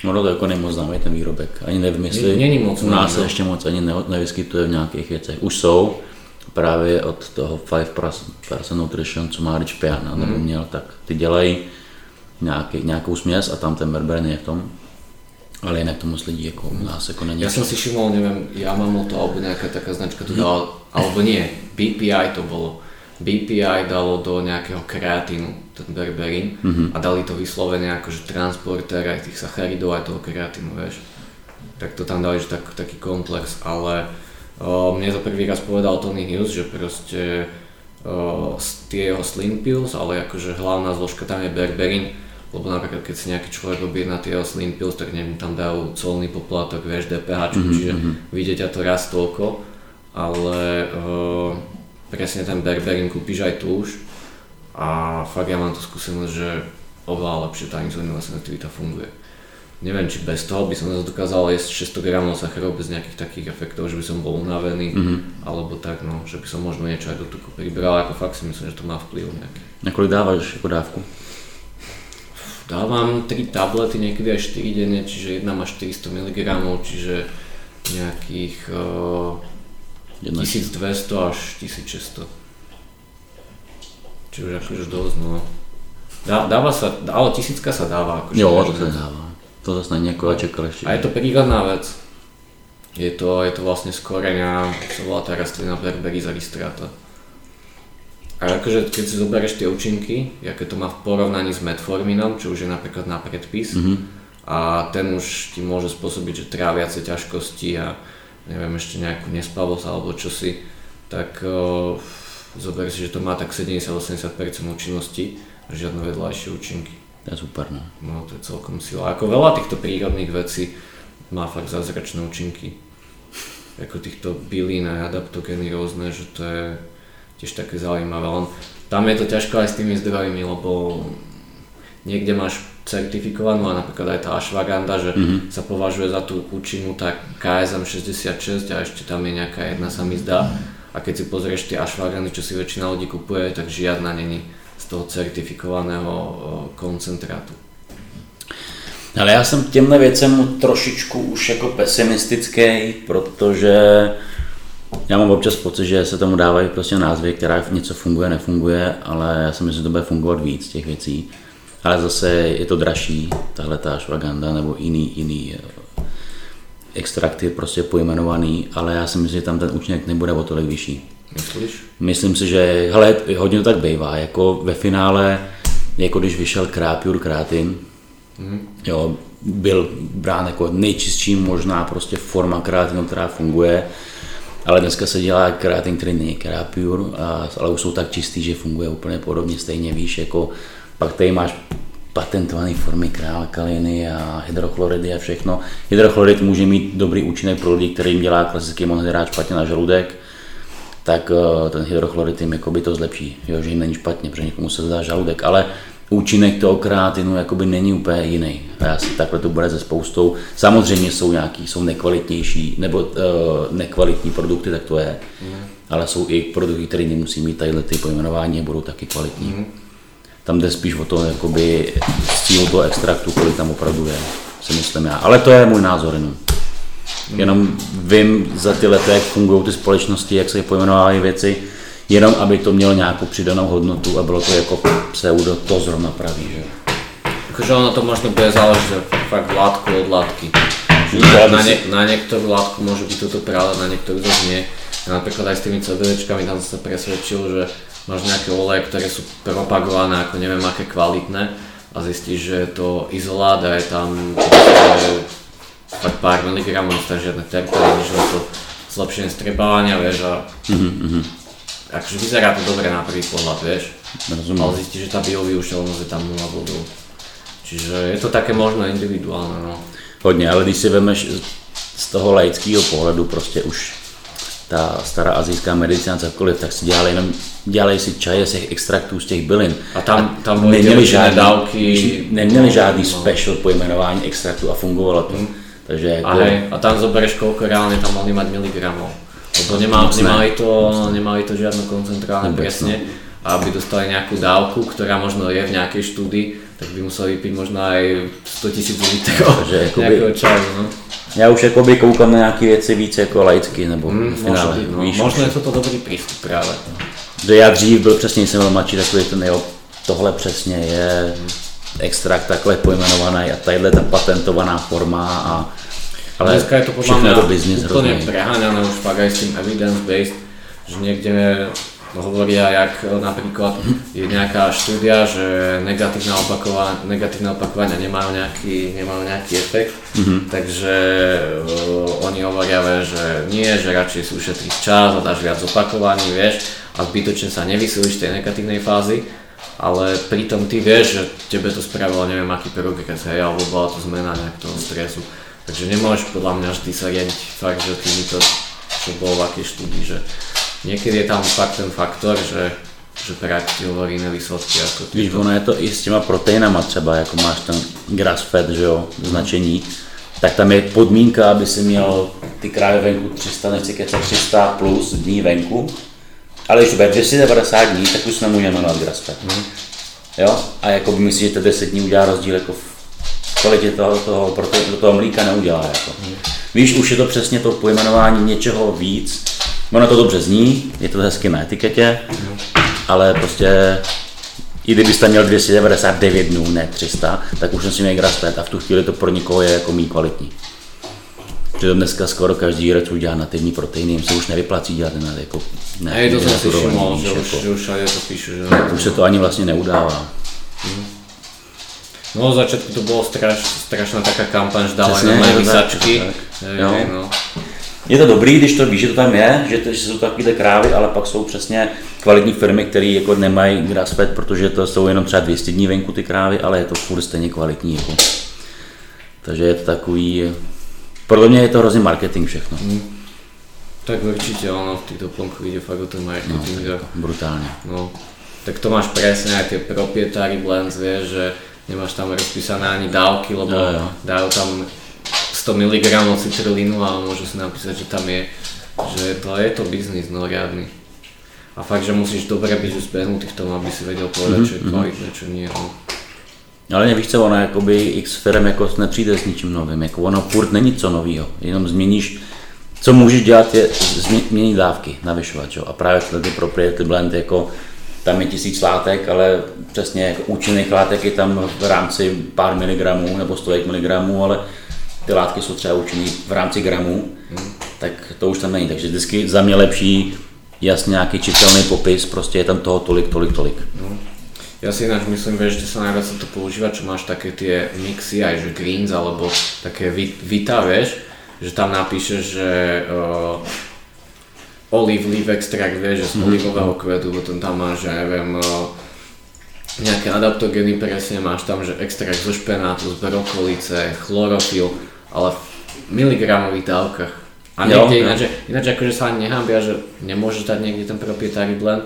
Ono to jako nemoc známý ten výrobek. Ani nevím, jestli Není moc u nás se ještě moc ani ne, nevyskytuje v nějakých věcech. Už jsou, právě od toho 5% Nutrition, co má Rich Piana, nebo Mhm. měl, tak ty dělají nějaký, nějakou směs a tam ten berberin je v tom. Ale jinak to moc lidí jako u nás jako není. Ja som si všimol, neviem, Yamamoto alebo nejaká taká značka to dala, alebo nie, BPI to bolo. BPI dalo do nejakého kreatínu ten berberín a dali to vyslovene akože transportér aj tých sacharidov aj toho kreatínu, vieš. Tak to tam dali, že tak, taký komplex, ale o, mne to prvý raz povedal Tony Hughes, že proste s- tie jeho slim pills, ale akože hlavná zložka tam je berberín, lebo napríklad keď si nejaký človek objedná tie slim pills, tak neviem, tam dajú colný poplatok, vieš, DPH, mm-hmm. čiže vyjde ťa to raz toľko, ale o, presne ten berberín kúpiš aj tu už a fakt ja mám tú skúsenosť, že oveľa lepšie tá inzulínová senzitivita funguje. Neviem, či bez toho by som dokázal jesť 600 gramov sacharov bez nejakých takých efektov, že by som bol unavený, mm-hmm. alebo tak, no, že by som možno niečo aj do tuku pribral, ako fakt si myslím, že to má vplyv nejaký. Na kolik dáváš jako dávku? Dávam 3 tablety, niekedy aj 4 denne, čiže jedna má 400 mg, čiže nejakých uh, Jedna 1200 až 1600. Čiže už akože dosť, no. Dá, dáva sa, ale tisícka sa dáva. Akože Jo, to deň. dává. To zase není jako čekal ještě. A je to prírodná vec. Je to, je to vlastne z koreňa, sa volá tá rastlina Berberis aristrata. A akože keď si zoberieš tie účinky, aké to má v porovnaní s metforminom, čo už je napríklad na predpis, mm-hmm. a ten už ti môže spôsobiť, že tráviace ťažkosti a neviem, ešte nejakú nespavosť alebo čosi, tak o, zober si, že to má tak 70-80% účinnosti a žiadne vedľajšie účinky. To je super, no. No to je celkom sila. Ako veľa týchto prírodných vecí má fakt zázračné účinky. Ako týchto bylín a adaptogény rôzne, že to je tiež také zaujímavé. Len tam je to ťažko aj s tými zdrojmi, lebo niekde máš certifikovanú a napríklad aj tá ashwagandha, že mm-hmm. sa považuje za tú účinnú tak KSM 66 a ešte tam je nejaká jedna sa mi zdá. A keď si pozrieš tie ashwagandy, čo si väčšina ľudí kupuje, tak žiadna není z toho certifikovaného koncentrátu. Ale já jsem těmhle věcem trošičku už jako pesimistický, protože já mám občas pocit, že se tomu dávají prostě názvy, která něco funguje, nefunguje, ale já si myslím, že to bude fungovat víc těch věcí. Ale zase je to dražší, tahle ta ashwagandha nebo jiný, jiný eh, extrakty prostě pojmenovaný, ale já si myslím, že tam ten účinek nebude o tolik vyšší. Myslíš? Myslím si, že hele, hodně to tak bývá, jako ve finále, jako když vyšel Krápur Krátin, mm. jo, byl brán jako nejčistší možná prostě forma kreatinu, která funguje, ale dneska se dělá kreatin, který není Krápur, ale už jsou tak čistý, že funguje úplně podobně stejně, víš, jako pak tady máš patentované formy kaliny a hydrochloridy a všechno. Hydrochlorid může mít dobrý účinek pro lidi, kterým dělá klasický monohydrát špatně na žaludek, tak eh, ten hydrochlorid jim jakoby to zlepší, jo, že jim není špatně, protože někomu se zdá žaludek, ale účinek toho kreatinu jakoby není úplně jiný. A já si takhle to bude ze spoustou. Samozřejmě jsou nějaký, jsou nekvalitnější, nebo uh, nekvalitní produkty, tak to je. Mm. Ale jsou i produkty, které nemusí mít tadyhle ty pojmenování a budou taky kvalitní. Mm. Tam jde spíš o to, jakoby cíl toho extraktu, kolik tam opravdu je, si myslím já. Ale to je můj názor jenom. Jenom vím za ty lety, jak fungují ty společnosti, jak se pojmenovávají věci, jenom aby to mělo nějakou přidanou hodnotu a bylo to jako pseudo, to zrovna praví. Že? Akože ono to možno bude záležiť fakt látku od látky. No, na, na, ne, na niektorú látku môže byť toto práve, na niektorú zase nie. A napríklad aj s tými CBDčkami tam som sa presvedčil, že máš nejaké oleje, ktoré sú propagované ako neviem aké kvalitné a zistíš, že je to izolát a je tam fakt pár miligramov, tam žiadne terpeníny, že je to zlepšenie strebávania, vieš, a Mhm, akože vyzerá to dobre na prvý pohľad, vieš, Rozumím. ale zistíš, že tá biovyužiteľnosť je tam 0 bodov. Čiže je to také možno individuálne, no. Hodně, ale když si vemeš z toho laického pohledu, prostě už ta stará azijská medicína, cokoliv, tak si dělali jenom, dělali si čaje z těch extraktů z těch bylin. A tam- tam boli neměli žádný, dávky, neměli no, žádný no. special pojmenování extraktu a fungovalo to. Takže jako... A hej, a tam zoberieš koľko reálne tam mohli mať miligramov. Lebo nemá, nemali, to, nemali to žiadno koncentrálne presne. A aby dostali nejakú dávku, ktorá možno je v nejakej štúdii, tak by museli vypiť možno aj 100 tisíc litrov [LAUGHS] nejakého čaju. No. Já už jakoby koukám na nějaké věci víc jako laicky, nebo Mm, finále, byť, no. víš, Možno je toto dobrý prístup práve. že já dřív byl přesně, jsem byl mladší, takový ten, jo, tohle přesně je extrakt takhle pojmenovaný a tadyhle ta patentovaná forma a ale Dneska je to podľa mňa úplne preháňané už fakt aj s tým evidence-based, že niekde hovoria, jak napríklad je nejaká štúdia, že negatívne opakovania, negatívne opakovania nemajú nejaký, nemajú nejaký efekt, mm-hmm. takže uh, oni hovoria, že nie, že radšej si ušetriť čas a dáš viac opakovaní, vieš, a zbytočne sa nevysilíš z tej negatívnej fázy, ale pritom ty vieš, že tebe to spravilo neviem aký progres, hej, alebo bola to zmena nejak toho stresu. Takže nemôžeš podľa mňa vždy sa riadiť fakt, že týmito, čo bolo v akej štúdii, že niekedy je tam fakt ten faktor, že, že prax ti hovorí iné výsledky ako ty. Víš, ono je to i s těma proteinama třeba, jako máš ten grass fed, že jo, značení, tak tam je podmínka, aby si měl ty krávy venku 300, nechci kecat 300 plus dní venku, ale když bude 290 dní, tak už nemůžeme jmenovat grass fed. Jo? A jako myslíš, že to 10 dní udělá rozdíl jako v kvalitě toho, toho, prote- toho mlíka neudělá. Jako. Víš, už je to přesně to pojmenování něčeho víc. Ono to dobře zní, je to hezky na etiketě, ale prostě i kdybyste měl 299 dnů, ne 300, tak už musím grass fed a v tu chvíli to pro někoho je jako mý kvalitní. Přitom dneska skoro každý jírec udělá nativní proteiny, jim se už nevyplatí dělat na jako ne, Hej, to som si víš, že už, jako. že už to píšu, že Už se to ani vlastně neudává. No v začiatku to bolo straš, strašná taká kampaň, že dávali to tak, vysačky. no. Je to dobrý, když to víš, že to tam je, že, to, že jsou takovéhle krávy, ale pak jsou přesně kvalitní firmy, které jako nemají grass fed, protože to jsou jenom třeba 200 dní venku ty krávy, ale je to furt stejně kvalitní. Jako. Takže je to takový, podle mě je to hrozně marketing všechno. Tak určite ono v tých doplnkoch ide fakt o ten No, marketing. jako brutálně. No, tak to máš presne aj tie proprietary blends, vieš, že nemáš tam rozpísané ani dávky, lebo Jo, jo. dajú tam 100 mg citrulínu a môžu si napísať, že tam je, že to je to biznis, no riadny. A fakt, že musíš dobre byť zbehnutý v tom, aby si vedel povedať, Mhm, čo je kvalitné, čo nie. No. Ale nevíš co, ono jakoby x firm jako nepřijde s ničím novým, jako ono furt není co novýho, jenom změníš, co můžeš dělat je změ- změnit dávky, navyšovat, jo? a právě tyhle ty propriety blend, jako tam je tisíc látek, ale přesně jako účinných látek je tam v rámci pár miligramů nebo stovek miligramů, ale ty látky jsou třeba účinné v rámci gramů, tak to už tam není, takže vždycky za mě lepší jasně nějaký čitelný popis, prostě je tam toho tolik, tolik, tolik. Ja si ináč myslím, vieš, že sa najviac to používa, čo máš také tie mixy, aj že greens, alebo také vi- vita, vieš, že tam napíšeš, že uh, olive leaf extract, vieš, že z olivového kvetu, potom tam máš, ja neviem, uh, nejaké adaptogeny presne, máš tam, že extrakt zo špenátu, z brokolice, chlorofil, ale v miligramových dávkach. A Jo, niekde jo. ináč, ináč akože sa ani nehambia, že nemôžeš dať niekde ten proprietary blend,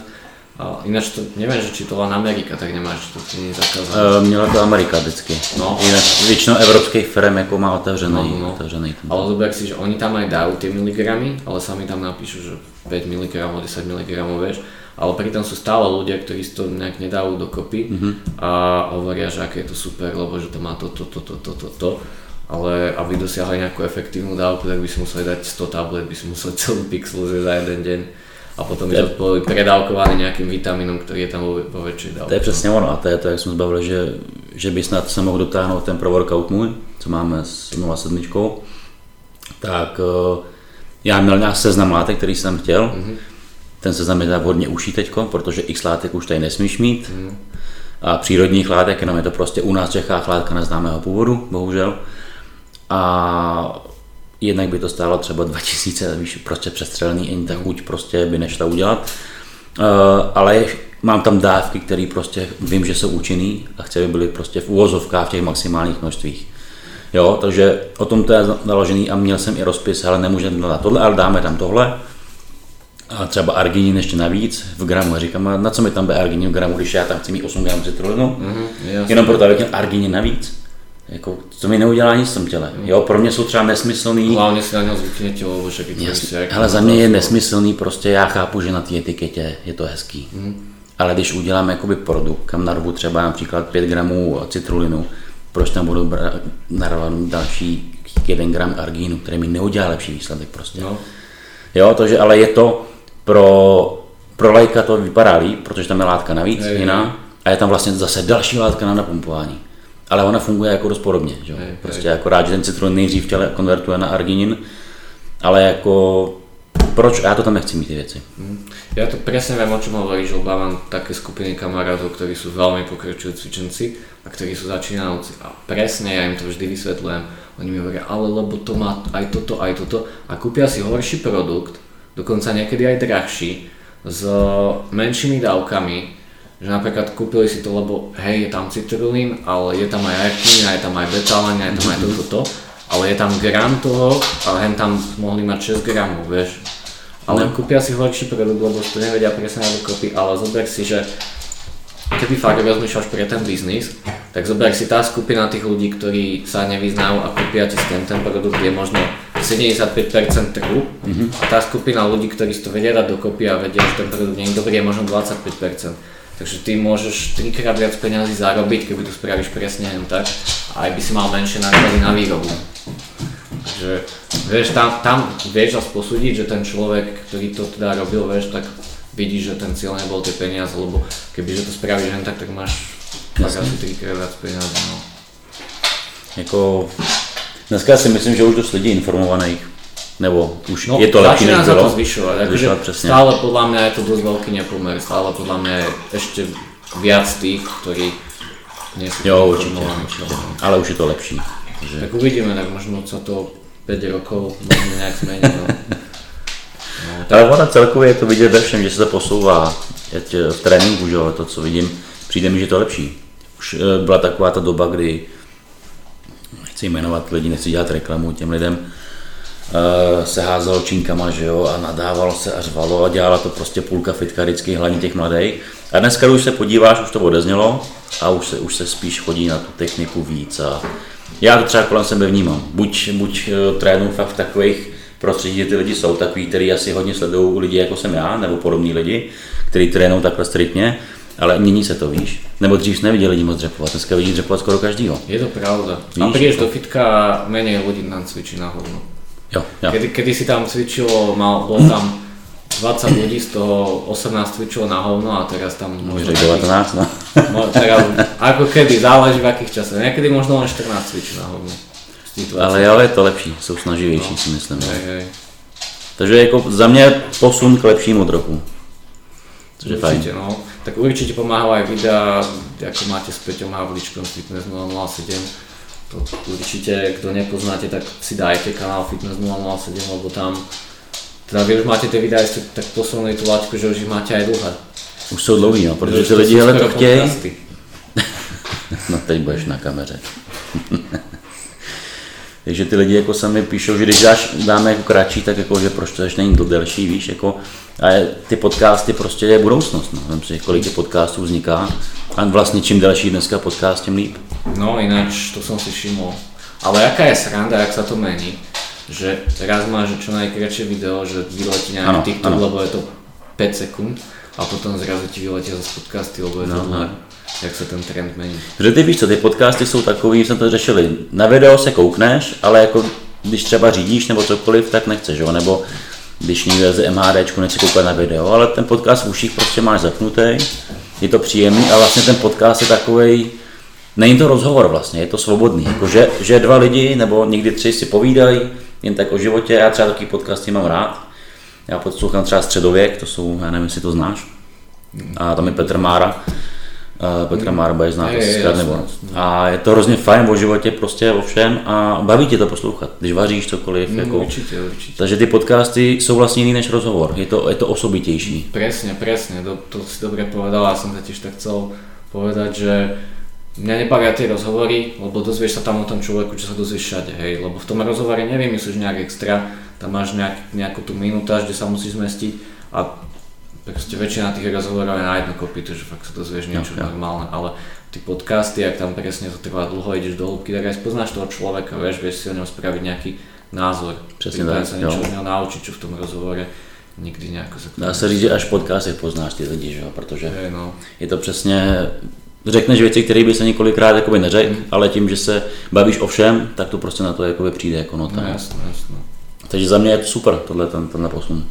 a ináč to, neviem, že či to len Amerika, tak nemáš, to ti nie je zakázané. Eh, Měla to Amerika vždycky. No. Jinak většinou evropských firm jako má otevřený, No, no. otevřený ten. Ale zober si, že oni tam aj dajú tie miligramy, ale sami tam napíšu, že 5 mg, 10 mg, vieš. Ale pritom sú stále ľudia, ktorí si to nejak nedajú dokopy a hovoria, že aké je to super, lebo že to má to, to, to, to, to, to, to. Ale aby dosiahli nejakú efektívnu dávku, tak by si museli dať 100 tablet, by si museli [LAUGHS] celú pixel za jeden deň. A potom by to predávkované nejakým vitamínom, ktorý je tam vo, vo väčšej dávke. To je přesně ono a to je to, jak jsme se bavili, že, že by snad se mohl dotáhnout ten pro workout můj, co máme s 0,7, tak eh, já měl nějak seznam látek, který jsem chtěl. Mm-hmm. Ten seznam je hodně uší teďko, protože x látek už tady nesmíš mít. Mm. A přírodních látek, jenom je to prostě u nás v Čechách látka neznámého původu, bohužel. A jednak by to stálo třeba 2000, víš, prostě přestřelený, ani ta chuť prostě by nešla udělat. Uh, ale mám tam dávky, které prostě vím, že jsou účinný a chci, aby byly prostě v úvozovkách v těch maximálních množstvích. Jo, takže o tom to je založený a měl jsem i rozpis, ale nemůžeme dát tohle, ale dáme tam tohle. A třeba arginin ještě navíc v gramu. Říkám, na co mi tam bude arginin v gramu, když já tam chci mít 8 gramů citrulinu? Mhm, jasne. Jenom proto, abych měl arginin navíc. Jako, to mi neudělá nic v tom těle. Jo, pro mě jsou třeba nesmyslný. Hlavně si na něho zvyknete, lebo že ale za mě je nesmyslný, prostě já chápu, že na té etiketě je to hezký. Mm. Ale když udělám jakoby produkt, kam narvu třeba například 5 gramů citrulinu, proč tam budu narvat další 1 gram argínu, který mi neudělá lepší výsledek prostě. No. Jo, to, že, ale je to pro, pro lajka to vypadá líp, protože tam je látka navíc, je, jiná, a je tam vlastně zase další látka na napumpování. Ale ona funguje jako dost podobně, že? Je, prostě je. jako rád, že ten citron nejdřív v těle konvertuje na arginin, ale jako proč já to tam nechci mít ty věci. Mhm. Ja to presne viem, o čom hovoríš, lebo mám také skupiny kamarátov, ktorí sú veľmi pokračujú cvičenci a ktorí sú začínajúci a presne ja im to vždy vysvetľujem. Oni mi hovoria, ale lebo to má aj toto, aj toto a kúpia si horší produkt, dokonca niekedy aj drahší, s menšími dávkami, že napríklad kúpili si to, lebo hej, je tam citrulín, ale je tam aj aktín, je tam aj betalán, je tam aj toto, to, ale je tam gram toho a hen tam mohli mať 6 gramov, vieš ale no. kúpia si horší produkt, lebo to nevedia presne dokopy, ale zober si, že keby fakt rozmýšľaš pre ten biznis, tak zober si tá skupina tých ľudí, ktorí sa nevyznajú a kúpia ti ten, ten produkt je možno 75% trhu mm-hmm. a tá skupina ľudí, ktorí si to vedia dať dokopy a vedia, že ten produkt nie je dobrý, je možno 25%. Takže ty môžeš trikrát viac peniazy zarobiť, keby to spravíš presne len tak a aj by si mal menšie náklady na výrobu. Takže vieš, tam, tam vieš zase posúdiť, že ten človek, ktorý to teda robil, vieš, tak vidí, že ten cieľ nebol tie peniaze, lebo kebyže to spravíš len tak, tak máš fakt asi trikrát viac peniazy. No. Jako, dneska si myslím, že už dost lidí informovaných, nebo už no, je to lepší, než bylo. to zvyšovať, akože stále podľa mňa je to dosť veľký nepomer, stále podľa mňa je ešte viac tých, ktorí nie sú jo, určite, určite, ale už je to lepší. Že... Tak uvidíme, tak možno sa to 5 rokov možno nejak zmení. No. [LAUGHS] No, tak... Ale ona celkově je to vidět ve všem, že se to posouvá. Ať v tréninku, že to, co vidím, přijde mi, že to lepší. Už eh, byla taková ta doba, kdy nechci jmenovat lidi, nechci dělat reklamu těm lidem, uh, se házelo činkama, že jo, a nadávalo se a řvalo a dělala to prostě půlka fitka vždycky, hlavně těch mladých. A dneska, když se podíváš, už to odeznělo a už se, už se spíš chodí na tu techniku víc a já to třeba kolem sebe vnímám. Buď, buď eh, trénuji fakt v takových prostředí, kde ty lidi jsou takový, který asi hodně sledují lidi jako jsem já, nebo podobní lidi, kteří trénují takhle striktně, ale mění se to, víš? Nebo dřív jsi neviděl lidi moc dřepovat, dneska vidí dřepovat skoro každýho. Je to pravda. Víš? A prídeš do fitka, menej ľudí nám cvičí na hovno. Jo, jo. Kedy, kedy si tam cvičilo, mal, bol tam 20 ľudí, z toho 18 cvičilo na hovno a teraz tam možno 19, no. no teraz, ako kedy, záleží v akých časoch. Niekedy možno len 14 cvičí na hovno. Ale, ale je to lepší, jsou snaživější no. si myslím. Hej, hej. Takže jako za mě posun k lepšímu trochu. Což je fajn. no. Tak určite pomáhajú aj videa, ako máte s Peťom Havličkom Fitness 007. To určite, kto nepoznáte, tak si dajte kanál Fitness 007, lebo tam teda vy už máte ty videa tak posunuli tú laťku, že už ich máte aj dlhé. Už jsou dlouhý, no, protože ty lidi hele to chtějí. [LAUGHS] no teď budeš na kameře. [LAUGHS] Takže ty lidi jako sami píšou, že když dáš, dáme jako kratší, tak jako, že proč to ještě není to delší, víš, jako, a ty podcasty prostě je budoucnost, no. Vem si, kolik těch podcastů vzniká a vlastně čím delší dneska podcast, tím líp. No ináč, to som si všimol. Ale jaká je sranda, jak sa to mení? že raz máš čo najkračšie video, že vyletí nejaký TikTok, ano. lebo je to 5 sekund a potom zrazu ti vyletia zase podcasty, lebo je to no, jak se ten trend mení. Že ty víš co, ty podcasty jsou takový, jsme to řešili, na video se koukneš, ale jako když třeba řídíš nebo cokoliv, tak nechceš, jo? nebo když někdo z MHD, nechci koukat na video, ale ten podcast v uších prostě máš zapnutý, je to příjemný a vlastně ten podcast je takový, není to rozhovor vlastně, je to svobodný, jako že, že dva lidi nebo někdy tři si povídají, jen tak o životě. Já třeba takový podcasty mám rád. Já poslouchám třeba Středověk, to jsou, já nevím, jestli to znáš. A tam je Petr Mára. Uh, Petra Mára bude znát je, nebo. A je to hrozně fajn o životě, prostě o všem a baví tě to poslouchat, když vaříš cokoliv. Mm, jako. Určitě, určitě. Takže ty podcasty jsou vlastně jiný než rozhovor, je to, je to osobitější. Presne, presne, to, to si dobre povedal, ja som sa tiež tak chcel povedať, že Mňa nebavia tie rozhovory, lebo dozvieš sa tam o tom človeku, čo sa dozvieš všade, hej, lebo v tom rozhovore nevymyslíš nejak extra, tam máš nejak, nejakú tú minútaž, kde sa musíš zmestiť a proste väčšina tých rozhovorov je na jedno kopy, že fakt sa dozvieš niečo ja, ja. normálne, ale ty podcasty, ak tam presne to trvá dlho, ideš do hĺbky, tak aj spoznáš toho človeka, vieš, vieš si o ňom spraviť nejaký názor. Přesně Prípadne tak, sa niečo jo. od neho naučiť, čo v tom rozhovore nikdy nejako sa Dá se říct, že až v podcastech poznáš ty lidi, že jo? protože Hej, no. je to přesně, řekneš věci, které by se několikrát jakoby neřekl, Mm. ale tím, že se bavíš o všem, tak to prostě na to jakoby přijde jako nota. No jasno, jasno. Takže za mě je to super, tohle, ten, tenhle posun.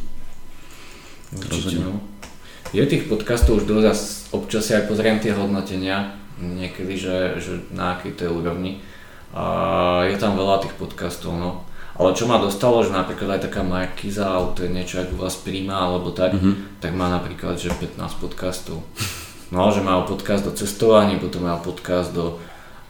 Určite, no. Je tých podcastov už dosť, občas si aj pozriem tie hodnotenia, niekedy, že, že na akej to je úrovni. A je tam veľa tých podcastov, no. Ale čo ma dostalo, že napríklad aj taká Markiza, alebo to je niečo ako vás príjma, alebo tak, Mhm. tak má napríklad, že 15 podcastov. No, že mal podcast o cestovaní, potom mal podcast do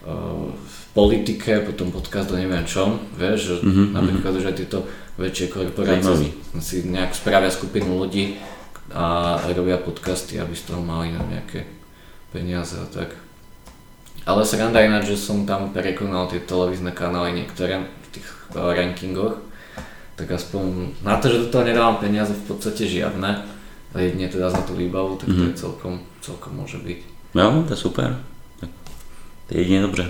uh, v politike, potom podcast o neviem čom, vieš, že Mhm, napríklad už aj tieto väčšie korporácie si nejak spravia skupinu ľudí a robia podcasty, aby z toho mali na nejaké peniaze a tak. Ale sranda ináč, že som tam prekonal tie televízne kanály niektoré v tých eh, rankingoch, tak aspoň na to, že do toho nedávam peniaze v podstate žiadne, a jedine teda za tú výbavu, tak to Mhm. je celkom, celkom môže byť. Jo, to je super. Tak to je jedině dobře.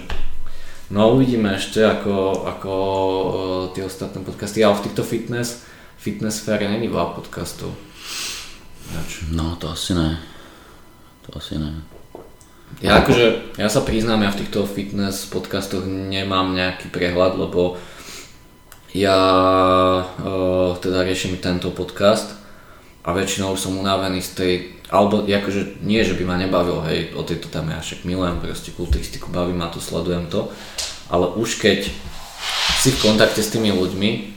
No uvidíme ešte ako, ako eh, tie ostatné podcasty, ale v týchto fitness, fitness sfére není veľa podcastov. No, to asi ne. To asi ne. Ja akože, ja sa priznám, ja v týchto fitness podcastoch nemám nejaký prehľad, lebo ja uh, teda riešim tento podcast a väčšinou som unavený z tej, alebo akože nie, že by ma nebavil, hej, o tejto téme ja však milujem proste kulturistiku, baví ma to, sledujem to, ale už keď si v kontakte s tými ľuďmi,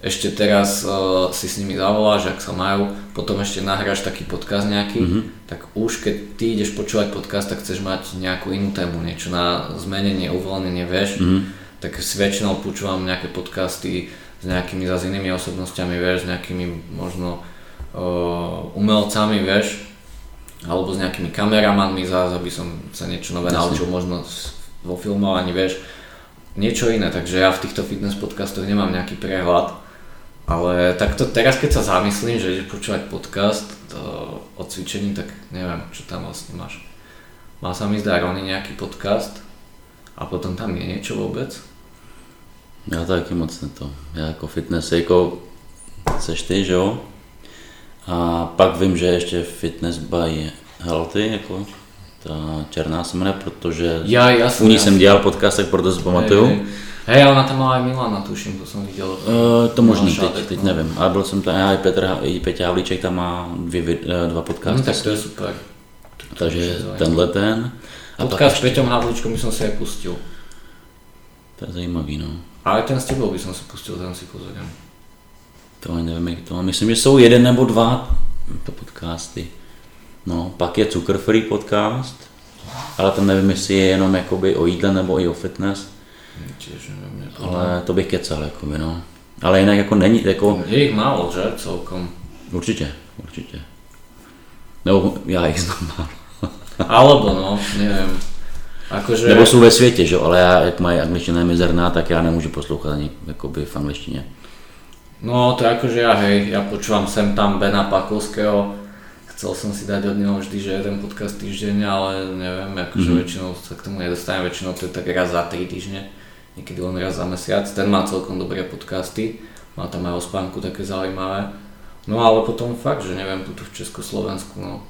ešte teraz uh, si s nimi zavoláš, ak sa majú, potom ešte nahráš taký podcast nejaký, mm-hmm. tak už keď ty ideš počúvať podcast, tak chceš mať nejakú inú tému, niečo na zmenenie, uvoľnenie, vieš, mm-hmm. tak si väčšinou počúvam nejaké podcasty s nejakými zase inými osobnostiami, vieš, s nejakými možno uh, umelcami, vieš, alebo s nejakými kameramanmi zás, aby som sa niečo nové naučil, možno vo filmovaní, vieš, niečo iné, takže ja v týchto fitness podcastoch nemám nejaký prehľad, ale takto teraz keď sa zamyslím, že ideš počúvať podcast to, o cvičení, tak neviem, čo tam vlastne máš. Má sa mi zdá Rony nejaký podcast a potom tam je niečo vôbec? Já taky moc ne to. Já jako fitness, jako seš ty, že jo? A pak vím, že ještě fitness by healthy, jako ta černá se jmenuje, protože Ja, jasne. u ní jsem dělal podcast, tak proto si pamatuju. Hej, hej. ona tam mala aj Milana, tuším, to som videl. Uh, to možný, Milan teď, Šátek, teď no. nevím. Ale byl jsem tam, já i Petr, i Peťa Havlíček tam má dvě, eh, dva podcasty. tak to je super. takže tenhle ten. A Podcast s Peťom Havličkom by som si aj pustil. to je zajímavý, no. A aj ten s tebou by som si pustil, ten si pozorím. To ani nevím, jak to. Myslím, že jsou jeden nebo dva to podcasty. No, pak je Cukr Free podcast, ale ten nevím, jestli je jenom jakoby o jídle nebo i o fitness, Tiež neviem, nepoznám. ale to bych kecal, jakoby, no. Ale jinak jako není, jako Je ich málo, že? Celkom. určitě, určitě. Nebo já jich znám málo. Alebo no, neviem. Akože... Nebo jsou ve světě, že? jo, ale já, jak mají angličtina je mizerná, tak já nemůžu poslouchat ani jakoby v angličtině. No to akože ja, hej, ja počúvam sem tam Bena Pakovského. Chcel som si dať od neho vždy, že jeden podcast týždenne, ale neviem, akože Mhm. mm-hmm. väčšinou sa k tomu nedostanem, väčšinou to je tak raz za 3 týždne, niekedy len raz za mesiac. Ten má celkom dobré podcasty, má tam aj o spánku také zaujímavé. No ale potom fakt, že neviem, tu v Československu, no.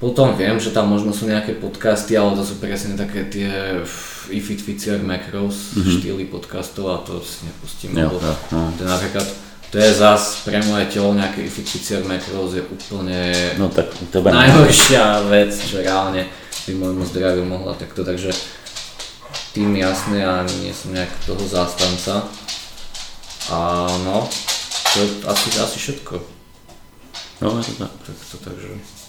Potom viem, že tam možno sú nejaké podcasty, ale to sú presne také tie If It Fits Your Macros mm-hmm. štýly podcastov a to si nepustím, Jo, jo, no. to je napríklad, to je zás pre moje telo nejaké If It Fits Your Macros je úplne No tak tebe najhoršia vec, čo reálne by môjmu zdraviu mohla takto, takže tým jasné a nie som nejak toho zástanca. A no, to je asi, asi všetko. No, je to tak. Tak to, takže.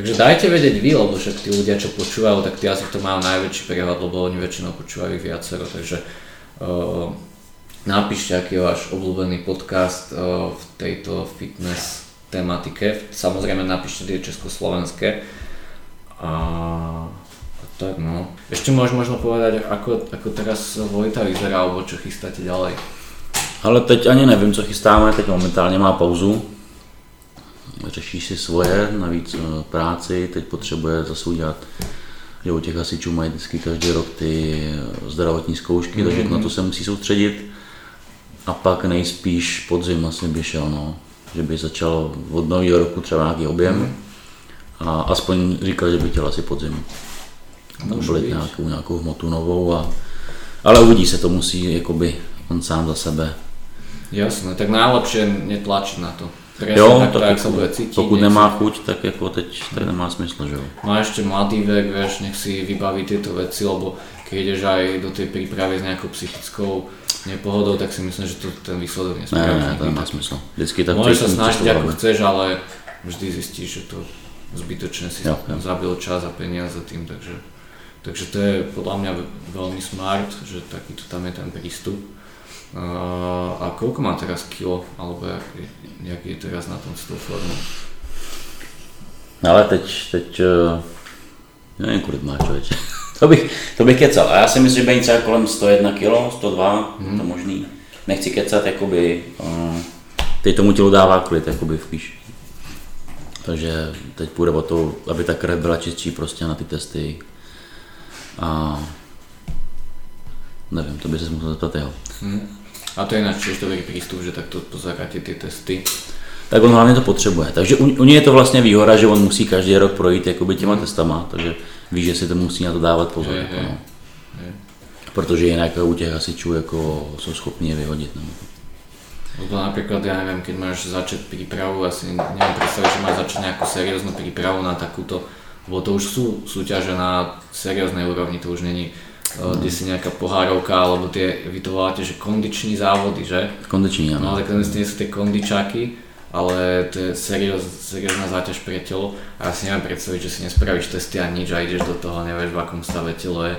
Takže dajte vedieť vy, lebo však tí ľudia, čo počúvajú, tak tí asi to majú najväčší prehľad, lebo oni väčšinou počúvajú ich viacero, takže uh, napíšte, aký je váš obľúbený podcast uh, v tejto fitness tematike. Samozrejme napíšte tie československé. A, a tak no. Ešte môžeš možno povedať, ako, ako teraz Vojta vyzerá, alebo čo chystáte ďalej. Ale teď ani nevím, co chystáme, teď momentálně má pauzu. Řeší si svoje, navíc eh, práci, teď potřebuje zase udělat že u těch hasičů mají vždycky každý rok ty zdravotní zkoušky, mm-hmm. takže na to se musí soustředit. A pak nejspíš podzim vlastně by šel, no. že by začal od nového roku třeba nějaký objem mm. a aspoň říkal, že by chtěl asi podzim. Může nějakou, nějakou hmotu novou, a, ale uvidí se, to musí jakoby on sám za sebe. Jasné, tak najlepšie netlačiť na to. Presne jo, tak, tak, tak sa bude cítiť. Pokud nemá chuť, tak jako teď tak nemá smysl, že jo. No a ešte mladý vek, vieš, nech si vybaví tieto veci, lebo keď ideš aj do tej prípravy s nejakou psychickou nepohodou, tak si myslím, že to ten výsledok nespraví. Ne, ne, to nemá smysl. Vždycky tak Môžeš sa snažiť ako chceš, ale vždy zistíš, že to zbytočne si jo, jo. zabil čas a peniaze tým, takže, takže to je podľa mňa veľmi smart, že takýto tam je ten prístup. A koľko má teraz kilo, alebo jak, jak je teraz na tom s tou formou? Ale teď, teď, nevím, kolik má člověče. to, bych, to bych kecal. A já si myslím, že bude něco kolem 101 kg, 102, hmm. to možný. Nechci kecat, jakoby, uh, teď tomu tělu dává klid, jakoby spíš. Takže teď půjde o to, aby ta krev byla čistší prostě na ty testy. A nevím, to by se musel zeptat jeho. Hmm. A to je náš tiež dobrý prístup, že takto pozeráte ty testy. Tak on hlavně to potřebuje. Takže u, u něj je to vlastně výhoda, že on musí každý rok projít jakoby těma testama, takže ví, že si to musí na to dávat pozor. Je, jako, je, no. je. Protože jinak u těch hasičů jako jsou schopni je vyhodit. No. Lebo napríklad, ja neviem, keď máš začať prípravu, asi neviem predstaviť, že máš začať nejakú serióznu prípravu na takúto, lebo to už sú súťaže na serióznej úrovni, to už není kde si nejaká pohárovka, alebo tie, vy to voláte, že kondiční závody, že? Kondiční, áno. No ale to nie sú tie kondičáky, ale to je serióz, seriózna záťaž pre telo a ja si neviem predstaviť, že si nespravíš testy a nič a ideš do toho, nevieš v akom stave telo je.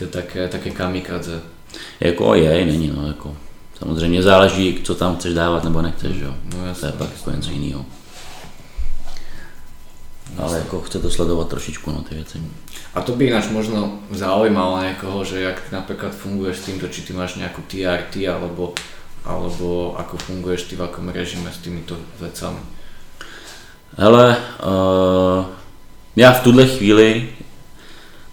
To je také, také kamikadze. Jako je, není no, jako. Samozřejmě záleží, co tam chceš dávat nebo nechceš, jo. No, jasný, to je pak jako něco jiného. Ale jako chce to sledovat trošičku no, ty věci. A to by ináč možno zaujímalo niekoho, že jak napríklad funguješ s týmto, či ty máš nejakú TRT, alebo, alebo ako funguješ ty v akom režime s týmito vecami. Hele, uh, já v tuhle chvíli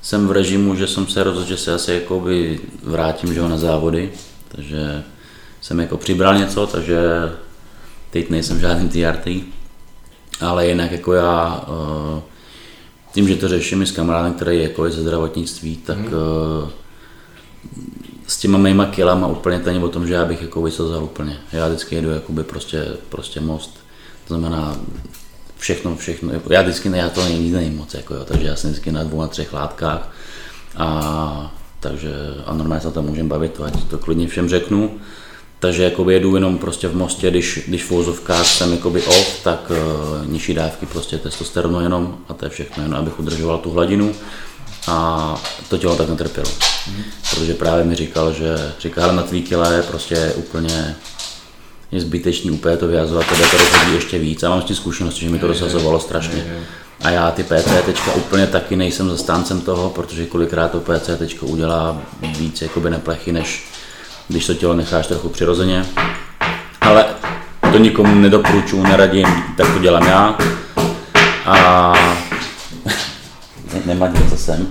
jsem v režimu, že jsem se rozhodl, že se asi jakoby vrátím že na závody, takže jsem jako přibral něco, takže teď nejsem žádný TRT ale jinak jako já eh, tím, že to řeším s kamarádem, který je jako ze zdravotnictví, tak hmm. s těma mýma kilama úplně to není o tom, že já bych jako vysazoval úplně. Já vždycky jedu jakoby prostě, prostě most, to znamená všechno, všechno, já vždycky ne, já to není není moc, jako jo, takže já jsem vždycky na dvou, na třech látkách a takže a normálně se o tom můžeme bavit, ať to klidně všem řeknu. Takže jakoby jedu jenom prostě v mostě, když, když v úzovkách jsem jakoby off, tak uh, nižší dávky prostě testosteronu jenom a to je všechno, jen abych udržoval tu hladinu a to tělo tak netrpělo. Mm. Protože právě mi říkal, že říká, na tvý kile je prostě úplně je zbytečný úplně to vyjazovat, tebe to rozhodí ještě víc. A mám s tím zkušenosti, že mi to rozhazovalo strašně. A já ty PT úplně taky nejsem zastáncem toho, protože kolikrát to PT udělá víc jakoby neplechy, než, když to tělo necháš trochu přirozeně. Ale to nikomu nedoporučuji, neradím, tak to dělám já. A [LAUGHS] nemá co jsem.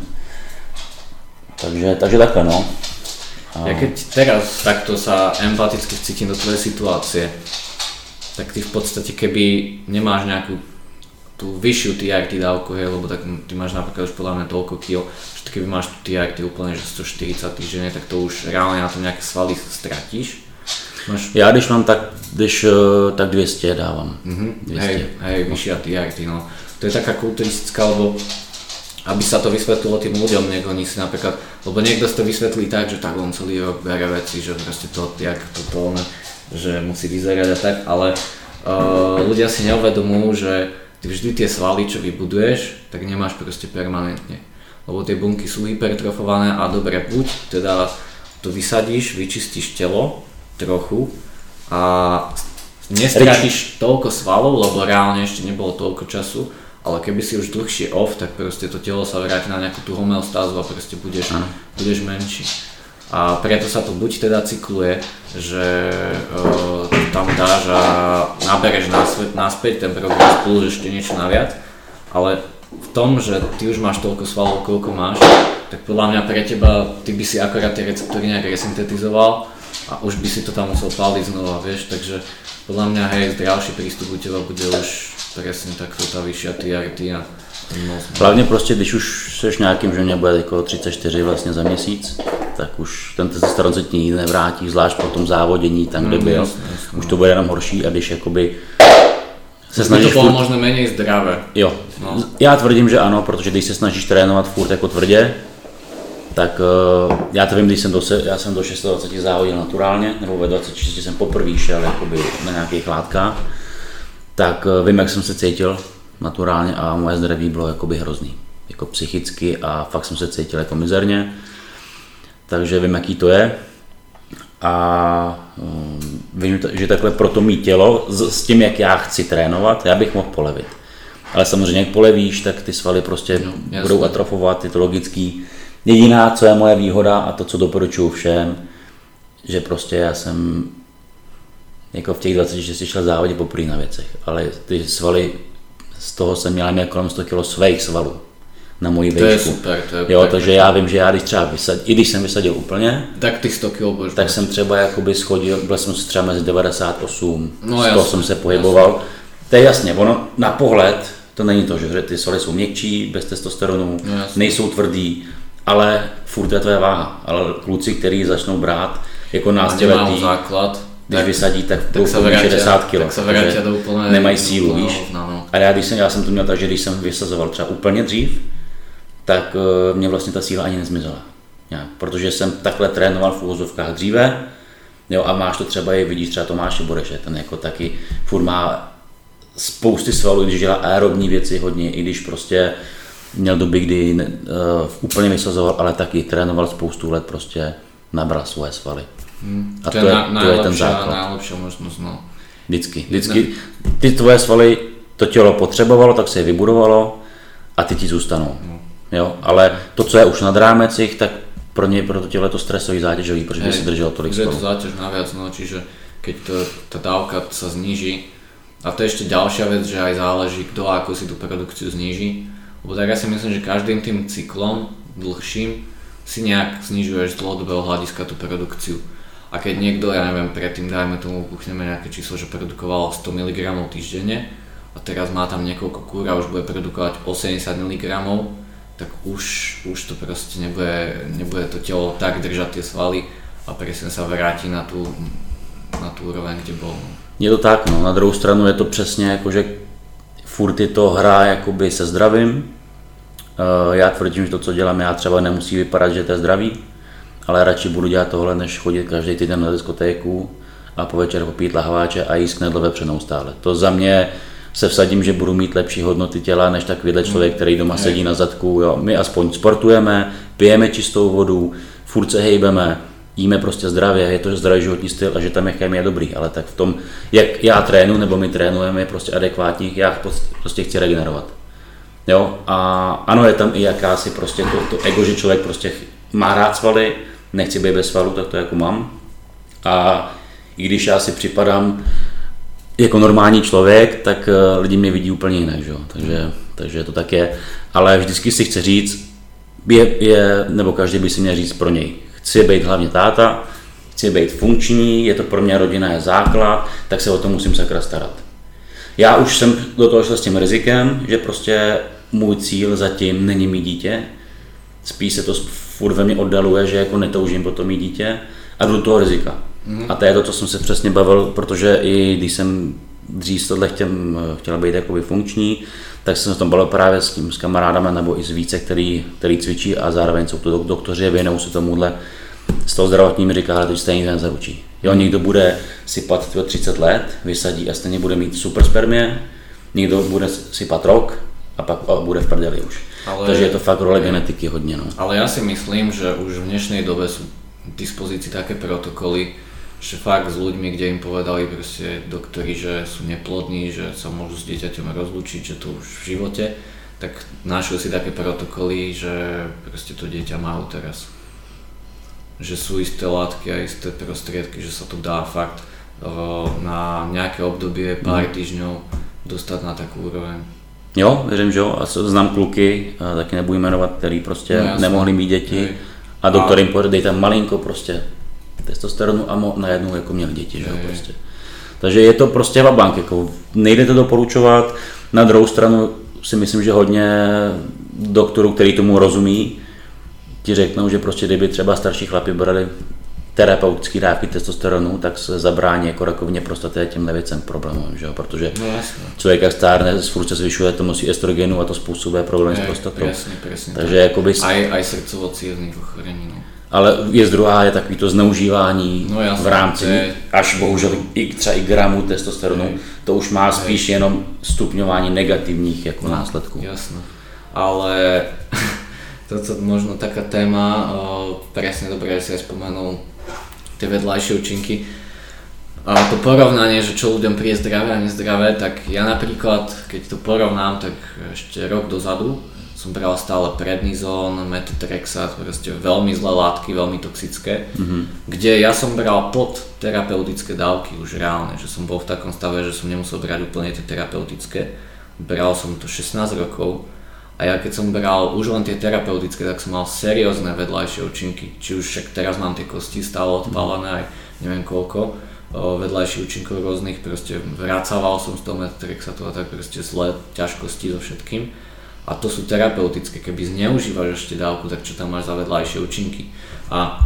Takže, takže takhle no. A... Ja keď teraz takto sa empaticky cítim do tvojej situácie, tak ty v podstate keby nemáš nejakú tú vyššiu TRT dávku, hej, lebo tak ty máš napríklad už podľa mňa toľko kil, že keby máš tú TRT úplne že 140 týždenne, tak to už reálne na tom nejaké svaly stratíš. Máš... Já když mám tak, když, eh, tak 200 dávám. Mm-hmm. 200. Hej, hej, vyššia TRT, no. To je taká kulturistická, lebo aby sa to vysvetlilo tým ľuďom, nech oni si napríklad, lebo niekto si to vysvetlí tak, že tak on celý rok bere veci, že proste to, jak to, to, že musí vyzerať a tak, ale uh, ľudia si neuvedomujú, že ty vždy tie svaly, čo vybuduješ, tak nemáš proste permanentne. Lebo tie bunky sú hypertrofované a dobre, buď teda to vysadíš, vyčistíš telo trochu a nestratíš toľko svalov, lebo reálne ešte nebolo toľko času, ale keby si už dlhšie off, tak proste to telo sa vráti na nejakú tú homeostázu a proste budeš, budeš menší. A preto sa to buď teda cykluje, že uh, tam dáš a nabereš naspäť, naspäť ten program spolu ešte niečo naviac, ale v tom, že ty už máš toľko svalov, koľko máš, tak podľa mňa pre teba, ty by si akorát tie receptory nejak resyntetizoval a už by si to tam musel paliť znova, vieš, takže podľa mňa hej, zdravší prístup u teba bude už presne takto tá vyššia TRT a Hlavně prostě, když už seš nějakým, že mě bude jako 34 vlastně za měsíc, tak už ten testosteron se ti nikdy nevrátí, zvlášť po tom závodění tam, kde mm, byl. Jasný, jasný. Už to bude jenom horší a když jakoby se snažíš to furt... možno méně zdravé. Jo, no. já tvrdím, že ano, protože když se snažíš trénovat furt jako tvrdě, tak uh, já to vím, když jsem do, já jsem do 26 závodil naturálně, nebo ve 26 jsem poprvé šel jakoby na nějakých látkách, tak uh, vím, jak jsem se cítil naturálně a moje zdraví bylo jakoby hrozný. Jako psychicky a fakt jsem se cítil jako mizerně. Takže vím, jaký to je. A um, vím, že takhle pro to mý tělo, s, tím, jak já chci trénovat, já bych mohl polevit. Ale samozřejmě, jak polevíš, tak ty svaly prostě no, budou atrofovat, je to logický. Jediná, co je moje výhoda a to, co doporučuju všem, že prostě já jsem jako v těch 26 šel závodě poprvé na věcech, ale ty svaly z toho jsem měl kolem 100 kg svých svalů na moji vejšku. To je super, to je Jo, tak, takže já vím, že já když třeba vysadil, i když jsem vysadil úplně, tak ty 100 kg budeš tak jsem třeba jakoby schodil, byl jsem třeba mezi 98, no, 100 jasný, jsem se pohyboval. Jasný. To je jasně, ono na pohled to není to, že ty svaly jsou měkčí, bez testosteronu, no, nejsou tvrdý, ale furt je tvoje váha. Ale kluci, kteří začnou brát jako náctiletý, základ, když tak, vysadí, tak, tak se vrátí, 60 kg. Tak se vrátí do úplné... Nemají sílu, víš. No, no. A já, když jsem, já jsem to měl tak, že když jsem vysazoval třeba úplně dřív, tak uh, mě vlastně ta síla ani nezmizela. Já, protože jsem takhle trénoval v úvozovkách dříve, jo, a máš to třeba i, vidíš třeba Tomáše Boreše, ten jako taky furt má spousty svalů, když dělá aerobní věci hodně, i když prostě měl doby, kdy uh, úplně vysazoval, ale taky trénoval spoustu let, prostě nabral svoje svaly. Hmm. A to, to, je, na, to je ten základ. Najlepšia možnosť, no. Vždycky, vždycky. Ty tvoje svaly, to tělo potřebovalo, tak se je vybudovalo a ty ti zůstanou. No. Jo? Ale to, co je už nad rámec ich, tak pro ně, pro je to stresový zátěžový, protože by si držel tolik svalů. Je to záťaž naviac, no, čiže keď to, tá dávka sa zníži, a to je ešte ďalšia vec, že aj záleží, kto ako si tú produkciu zníži. Lebo tak ja si myslím, že každým tým cyklom dlhším si nejak znižuješ z dlhodobého hľadiska tú produkciu. A keď niekto, ja neviem, predtým dajme tomu, buchneme nejaké číslo, že produkoval 100 mg týždenne a teraz má tam niekoľko kúr a už bude produkovať 80 mg, tak už, už to proste nebude, nebude to telo tak držať tie svaly a presne sa vráti na tú, na tú úroveň, kde bol. Je to tak, no. Na druhou stranu je to přesně jako, že furt je to hra jakoby se zdravím. Eh, já tvrdím, že to, co dělám já, třeba nemusí vypadat, že to je zdravý, ale radši budu dělat tohle, než chodit každý týden na diskotéku a po večer popít lahváče a jíst knedlo vepřenou stále. To za mě se vsadím, že budu mít lepší hodnoty těla, než takovýhle člověk, který doma sedí na zadku. Jo. My aspoň sportujeme, pijeme čistou vodu, furt se hejbeme, jíme prostě zdravě, je to zdravý životní styl a že tam je je dobrý, ale tak v tom, jak já trénu nebo my trénujeme, je prostě adekvátní, já prostě chci regenerovat. Jo, a ano, je tam i jakási prostě to, to ego, že člověk prostě má rád svaly, nechci být bez svalů, tak to jako mám. A i když já si připadám jako normální člověk, tak eh, lidi mě vidí úplně jinak, že? Takže, takže to tak je. Ale vždycky si chci říct, je, je, nebo každý by si měl říct pro něj. Chci být hlavně táta, chci být funkční, je to pro mě rodina je základ, tak se o to musím sakra starat. Já už jsem do toho šel s tím rizikem, že prostě můj cíl zatím není mít dítě, spíš se to furt ve mně oddaluje, že jako netoužím potom mít dítě a jdu toho rizika. Mm. A to je to, co jsem se přesně bavil, protože i když jsem dřív tohle chtěl, chtěl být jakoby funkční, tak jsem se tom bavil právě s tím s kamarádama nebo i s více, který, který cvičí a zároveň jsou to doktoři a věnují se tomuhle. Z toho zdravotní mi říká, že to stejně nezaručí. Jo, někdo bude sypat 30 let, vysadí a stejně bude mít super spermie, někdo bude sypat rok a pak bude v prdeli už. Ale, Takže je to fakt role genetiky hodně. No. Ale ja si myslím, že už v dnešnej dobe sú v dispozícii také protokoly, že fakt s ľuďmi, kde im povedali proste doktori, že sú neplodní, že sa môžu s dieťaťom rozlučiť, že to už v živote, tak našli si také protokoly, že proste to dieťa majú teraz. Že sú isté látky a isté prostriedky, že sa to dá fakt na nejaké obdobie, pár mm. týždňov dostať na takú úroveň. Jo, věřím, že jo. A znám kluky, taky nebudu jmenovat, který prostě no, nemohli mít děti. Hej. A doktor jim poradí, tam malinko prostě testosteronu a mo, najednou jako měl děti, že jo, prostě. Takže je to prostě vabank, jako nejde to doporučovat, na druhou stranu si myslím, že hodně doktorů, který tomu rozumí, ti řeknou, že prostě kdyby třeba starší chlapi brali terapeutické dávky testosteronu, tak se zabrání jako rakovině prostaty a těmhle věcem problémům, že jo? protože no, člověk jak stárne, furt se zvyšuje to musí estrogenu a to způsobuje problém s prostatou. Jasně, presne, Takže jakoby... Aj, aj srdcovo ochorení. No. Ale věc druhá je takový to zneužívání no, jasný, v rámci je... až bohužel i, třeba i gramů testosteronu, je. to už má spíš je. jenom stupňování negativních jako no, následků. Jasno. Ale [LAUGHS] toto možno taká téma, presne dobre, si aj spomenul tie vedľajšie účinky. A to porovnanie, že čo ľuďom príde zdravé a nezdravé, tak ja napríklad, keď to porovnám, tak ešte rok dozadu som bral stále prednizón, metotrexat, proste veľmi zlé látky, veľmi toxické, mm-hmm. kde ja som bral pod terapeutické dávky už reálne, že som bol v takom stave, že som nemusel brať úplne tie terapeutické. Bral som to 16 rokov a ja keď som bral už len tie terapeutické, tak som mal seriózne vedľajšie účinky. Či už však teraz mám tie kosti stále odpálené aj neviem koľko vedľajších účinkov rôznych, proste vracával som z toho metotrexatu a tak proste zlé ťažkosti so všetkým. A to sú terapeutické, keby zneužívaš ešte dávku, tak čo tam máš za vedľajšie účinky. A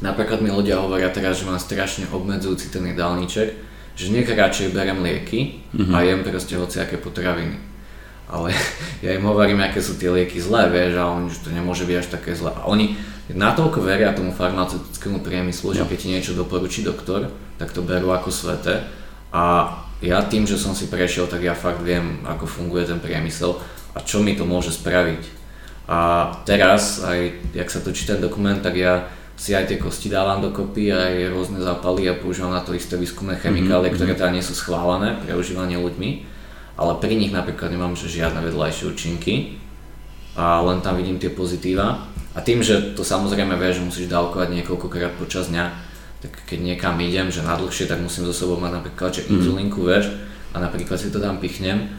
napríklad mi ľudia hovoria teraz, že mám strašne obmedzujúci ten jedálniček, že nech radšej berem lieky mm-hmm. a jem proste hociaké potraviny. Ale [LAUGHS] ja im hovorím, aké sú tie lieky zlé, vieš, a oni, že to nemôže byť až také zlé. A oni natoľko veria tomu farmaceutickému priemyslu, že no. keď ti niečo doporučí doktor, tak to berú ako sveté. A ja tým, že som si prešiel, tak ja fakt viem, ako funguje ten priemysel a čo mi to môže spraviť. A teraz, aj jak sa točí ten dokument, tak ja si aj tie kosti dávam dokopy, aj rôzne zápaly a používam na to isté výskumné chemikálie, mm-hmm. ktoré teda nie sú schválené pre užívanie ľuďmi, ale pri nich napríklad nemám že žiadne vedľajšie účinky a len tam vidím tie pozitíva. A tým, že to samozrejme vieš, že musíš dávkovať niekoľkokrát počas dňa, tak keď niekam idem, že na dlhšie, tak musím so sebou mať napríklad že mhm. inzulínku, vieš, a napríklad si to tam pichnem.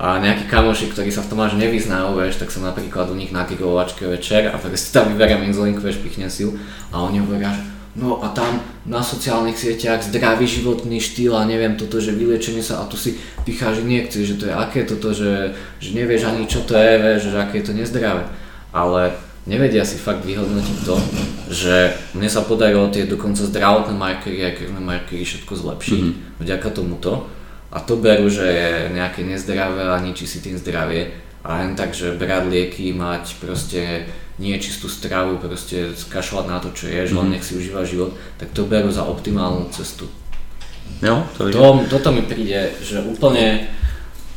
A nejakí kamoši, ktorí sa v tom až nevyznajú, vieš, tak som napríklad u nich na grilovačke večer a si tam vyberiem inzulínku, vieš, pichnem si ju a oni hovoria, že no a tam na sociálnych sieťach zdravý životný štýl a neviem toto, že vyliečenie sa a tu si picháš injekcie, že to je aké toto, že, že nevieš ani čo to je, vieš, že aké je to nezdravé. Ale nevedia si fakt vyhodnotiť to, že mne sa podarilo tie dokonca zdravotné markery a krvné markery všetko zlepšiť mm-hmm. vďaka tomuto. A to berú, že je nejaké nezdravé a ničí si tým zdravie. A len tak, že brať lieky, mať proste nie čistú stravu, proste skašľať na to, čo ješ, mm-hmm. len mhm. nech si užíva život, tak to berú za optimálnu cestu. Jo, to, to toto mi príde, že úplne,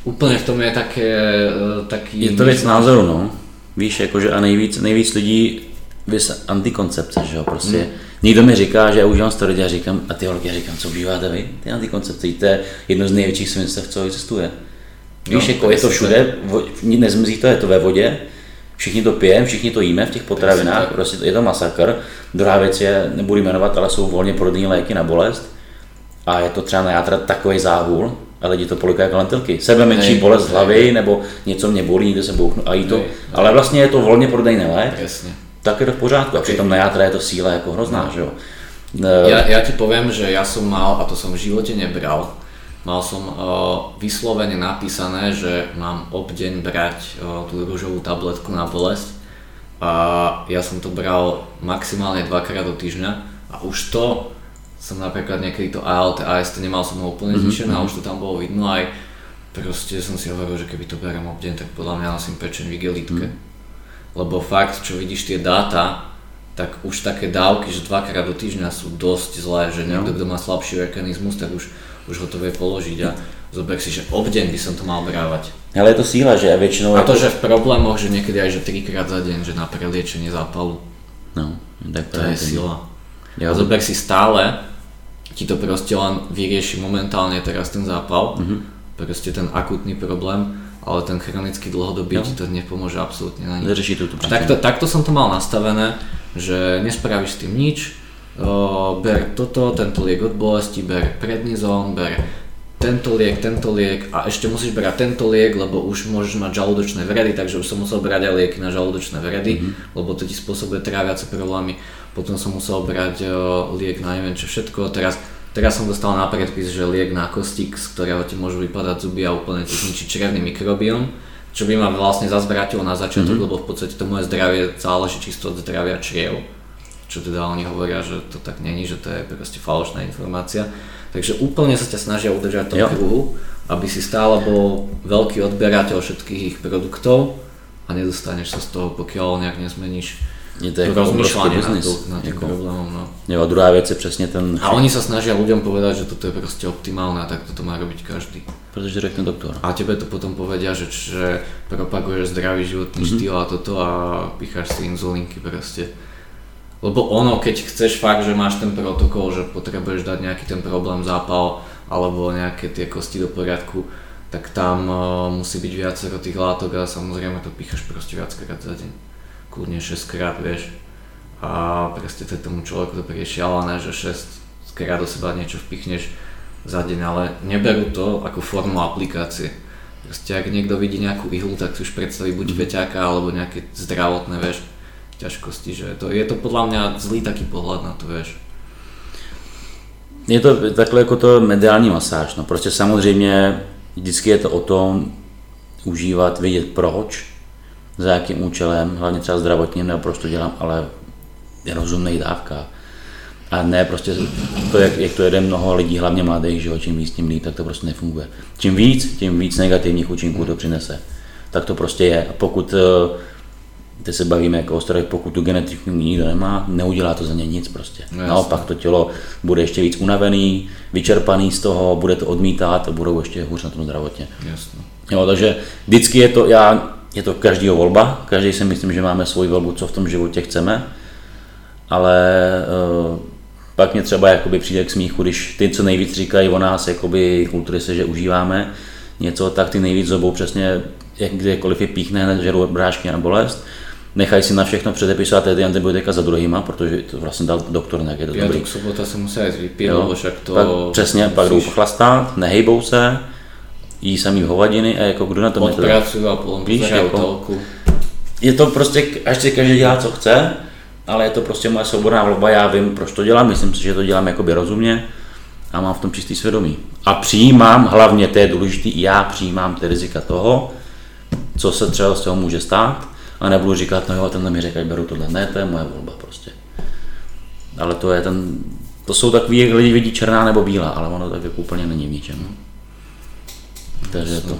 úplne v tom je také, e, taký... Je to věc názoru, no Víš, jakože a nejvíc, nejvíc lidí vys antikoncepce, že jo, prostě. Hmm. Někdo mi říká, že já užívám steroidy a říkám, a ty holky, já říkám, co užíváte vy? Ty antikoncepce, to je jedno z největších svinstev, co existuje. Víš, jo, jako je to všude, nezmizí to, je to ve vodě, všichni to pijeme, všichni to jíme v těch potravinách, prostě je to masakr. Druhá věc je, nebudu jmenovat, ale jsou volně prodejní léky na bolest a je to třeba na játra takový záhul, a lidi to polikají jako lentilky. Sebe menší bolest hlavy nebo něco mě bolí, někde se bouchnu a jí to. Ale vlastně je to volně prodejný lék. Jasně. Tak je to v pořádku. A přitom na játra je to síla jako hrozná, že jo. Ja, ja ti poviem, že ja som mal, a to som v živote nebral, mal som uh, vyslovene napísané, že mám obdeň brať uh, tú rúžovú tabletku na bolesť a ja som to bral maximálne dvakrát do týždňa a už to som napríklad niekedy to ALT, AST nemal som ho úplne mhm, zničené mm-hmm. a už to tam bolo vidno aj proste som si hovoril, že keby to beriem obdeň, tak podľa mňa nosím pečeň v igelitke. Mm. Lebo fakt, čo vidíš tie dáta, tak už také dávky, že dvakrát do týždňa sú dosť zlé, že niekto, no. kto má slabší organizmus, tak už, už ho to vie položiť a zober si, že obdeň by som to mal brávať. Ale je to síla, že a väčšinou... A to, že v problémoch, že niekedy aj že trikrát za deň, že na preliečenie zápalu. No, tak to, to je sila. Ja zober si stále, ti to proste len vyrieši momentálne teraz ten zápal, mm-hmm. proste ten akutný problém, ale ten chronický dlhodobý ti to nepomôže absolútne na nič. Neřeší tú takto, takto som to mal nastavené, že nespravíš s tým nič, o, ber toto, tento liek od bolesti, ber prednizón, ber tento liek, tento liek a ešte musíš brať tento liek, lebo už môžeš mať žalúdočné vredy, takže už som musel brať aj lieky na žalúdočné vredy, mm-hmm. lebo to ti spôsobuje tráviace problémy. Potom som musel brať liek na neviem čo všetko. Teraz, teraz som dostal na predpis, že liek na kostík, z ktorého ti môžu vypadať zuby a úplne ti zničí črevný mikrobióm, čo by ma vlastne zase vrátilo na začiatok, mm-hmm. lebo v podstate to moje zdravie záleží čisto od zdravia čriev čo teda oni hovoria, že to tak není, že to je proste falošná informácia. Takže úplne sa ťa snažia udržať tom kruhu, aby si stále bol veľký odberateľ všetkých ich produktov a nedostaneš sa z toho, pokiaľ nejak nezmeníš je to jako rozmýšľanie nad, nad tým jako, problémom. No. Jo, a druhá vec je přesně ten... A oni sa snažia ľuďom povedať, že toto je proste optimálne a tak toto má robiť každý. Pretože řekne doktor. A tebe to potom povedia, že, že propaguješ zdravý životný mm-hmm. štýl a toto a picháš si inzulínky proste. Lebo ono, keď chceš fakt, že máš ten protokol, že potrebuješ dať nejaký ten problém zápal alebo nejaké tie kosti do poriadku, tak tam uh, musí byť viacero tých látok a samozrejme to píchaš proste viackrát za deň. Kľudne 6 krát, vieš. A proste to tomu človeku to príde šialené, že 6 krát do seba niečo vpichneš za deň, ale neberú to ako formu aplikácie. Proste ak niekto vidí nejakú ihlu, tak si už predstaví buď veťáka mhm. alebo nejaké zdravotné, vieš, ťažkosti, že to, je to podľa mňa zlý taký pohľad na to, vieš. Je to takhle jako to mediální masáž, no prostě samozřejmě vždycky je to o tom užívat, vědět proč, za jakým účelem, hlavně třeba zdravotním, nebo proč to dělám, ale je rozumný dávka. A ne prostě to, jak, jak to jede mnoho lidí, hlavně mladých, že jo, čím víc, tím líp, tak to prostě nefunguje. Čím víc, tím víc negativních účinků to přinese. Tak to prostě je. A pokud uh, teď se bavíme jako o starých, pokud tu genetiku nikdo nemá, neudělá to za ně nic prostě. No, Naopak to tělo bude ještě víc unavený, vyčerpaný z toho, bude to odmítat a budou ještě hůř na tom zdravotně. Jasně. Jo, takže vždycky je to, já, je to každýho volba, každý si myslím, že máme svoji volbu, co v tom životě chceme, ale uh, pak mě třeba jakoby přijde k smíchu, když ty, co nejvíc říkají o nás, jakoby kultury se, že užíváme něco, tak ty nejvíc zobou přesně, jak kdekoliv je píchne, žerou brášky na bolest. Nechají si na všechno předepisovat ty antibiotika za druhýma, protože to vlastně dal doktor nějaké to dobrý. sobota se musí jít vypít, však to... Pak, přesně, musíš... pak jdou pochlastat, nehejbou se, jí samý hovadiny a jako kdo na tom Odpracují a potom Víš, jako, Je to prostě, až si každý dělá, co chce, ale je to prostě moje souborná volba, já vím, proč to dělám, myslím si, že to dělám jakoby rozumně a mám v tom čistý svědomí. A přijímám, hlavně to je důležité, já přijímám ty rizika toho, co se třeba z toho může stát, a nebudu říkat, no jo, tenhle mi řekl, beru tohle. Ne, to je moje volba prostě. Ale to je ten, to jsou takový, jak lidi vidí černá nebo bílá, ale ono tak jako úplně není v ničem. Takže to...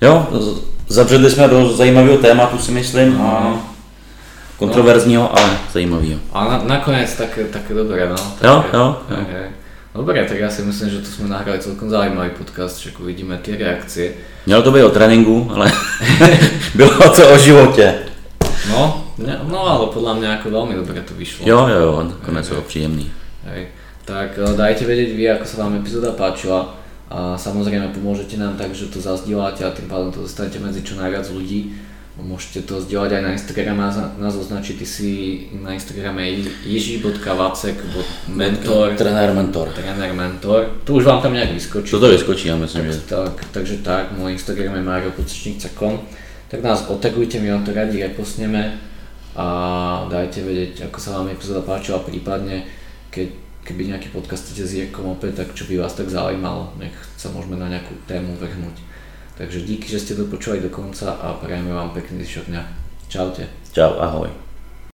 Jo, zabředli jsme do zajímavého tématu, si myslím, a kontroverzního, no. ale zajímavého. A na, nakonec také, také dobré, no. Také, jo, jo. jo. Dobre, tak ja si myslím, že tu sme nahrali celkom zaujímavý podcast, však uvidíme tie reakcie. Mělo to být o tréninku, ale [LAUGHS] bylo to o životě. No, ne, no ale podľa mňa ako veľmi dobre to vyšlo. Jo, jo, jo, nakonec bolo příjemný. Hej. Tak eh, dajte vedieť vy, ako sa vám epizóda páčila a samozrejme pomôžete nám tak, že to zazdielate a tým pádom to dostanete medzi čo najviac ľudí Môžete to zdieľať aj na Instagrame, nás označiť, ty si na Instagrame ježiš.vacek.mentor Trenér mentor. Trenér mentor. To už vám tam nejak vyskočí. To vyskočí, ja myslím, že. Tak, takže tak, môj Instagram je mariopocečník.com Tak nás otagujte, my vám to radi repostneme a dajte vedieť, ako sa vám epizóda páčila, prípadne keď, keby nejaký podcast chcete s Jirkom opäť, tak čo by vás tak zaujímalo, nech sa môžeme na nejakú tému vrhnúť. Takže díky, že ste to počúvali do konca a prajeme vám pekný zvyšok dňa. Čaute. Čau, ahoj.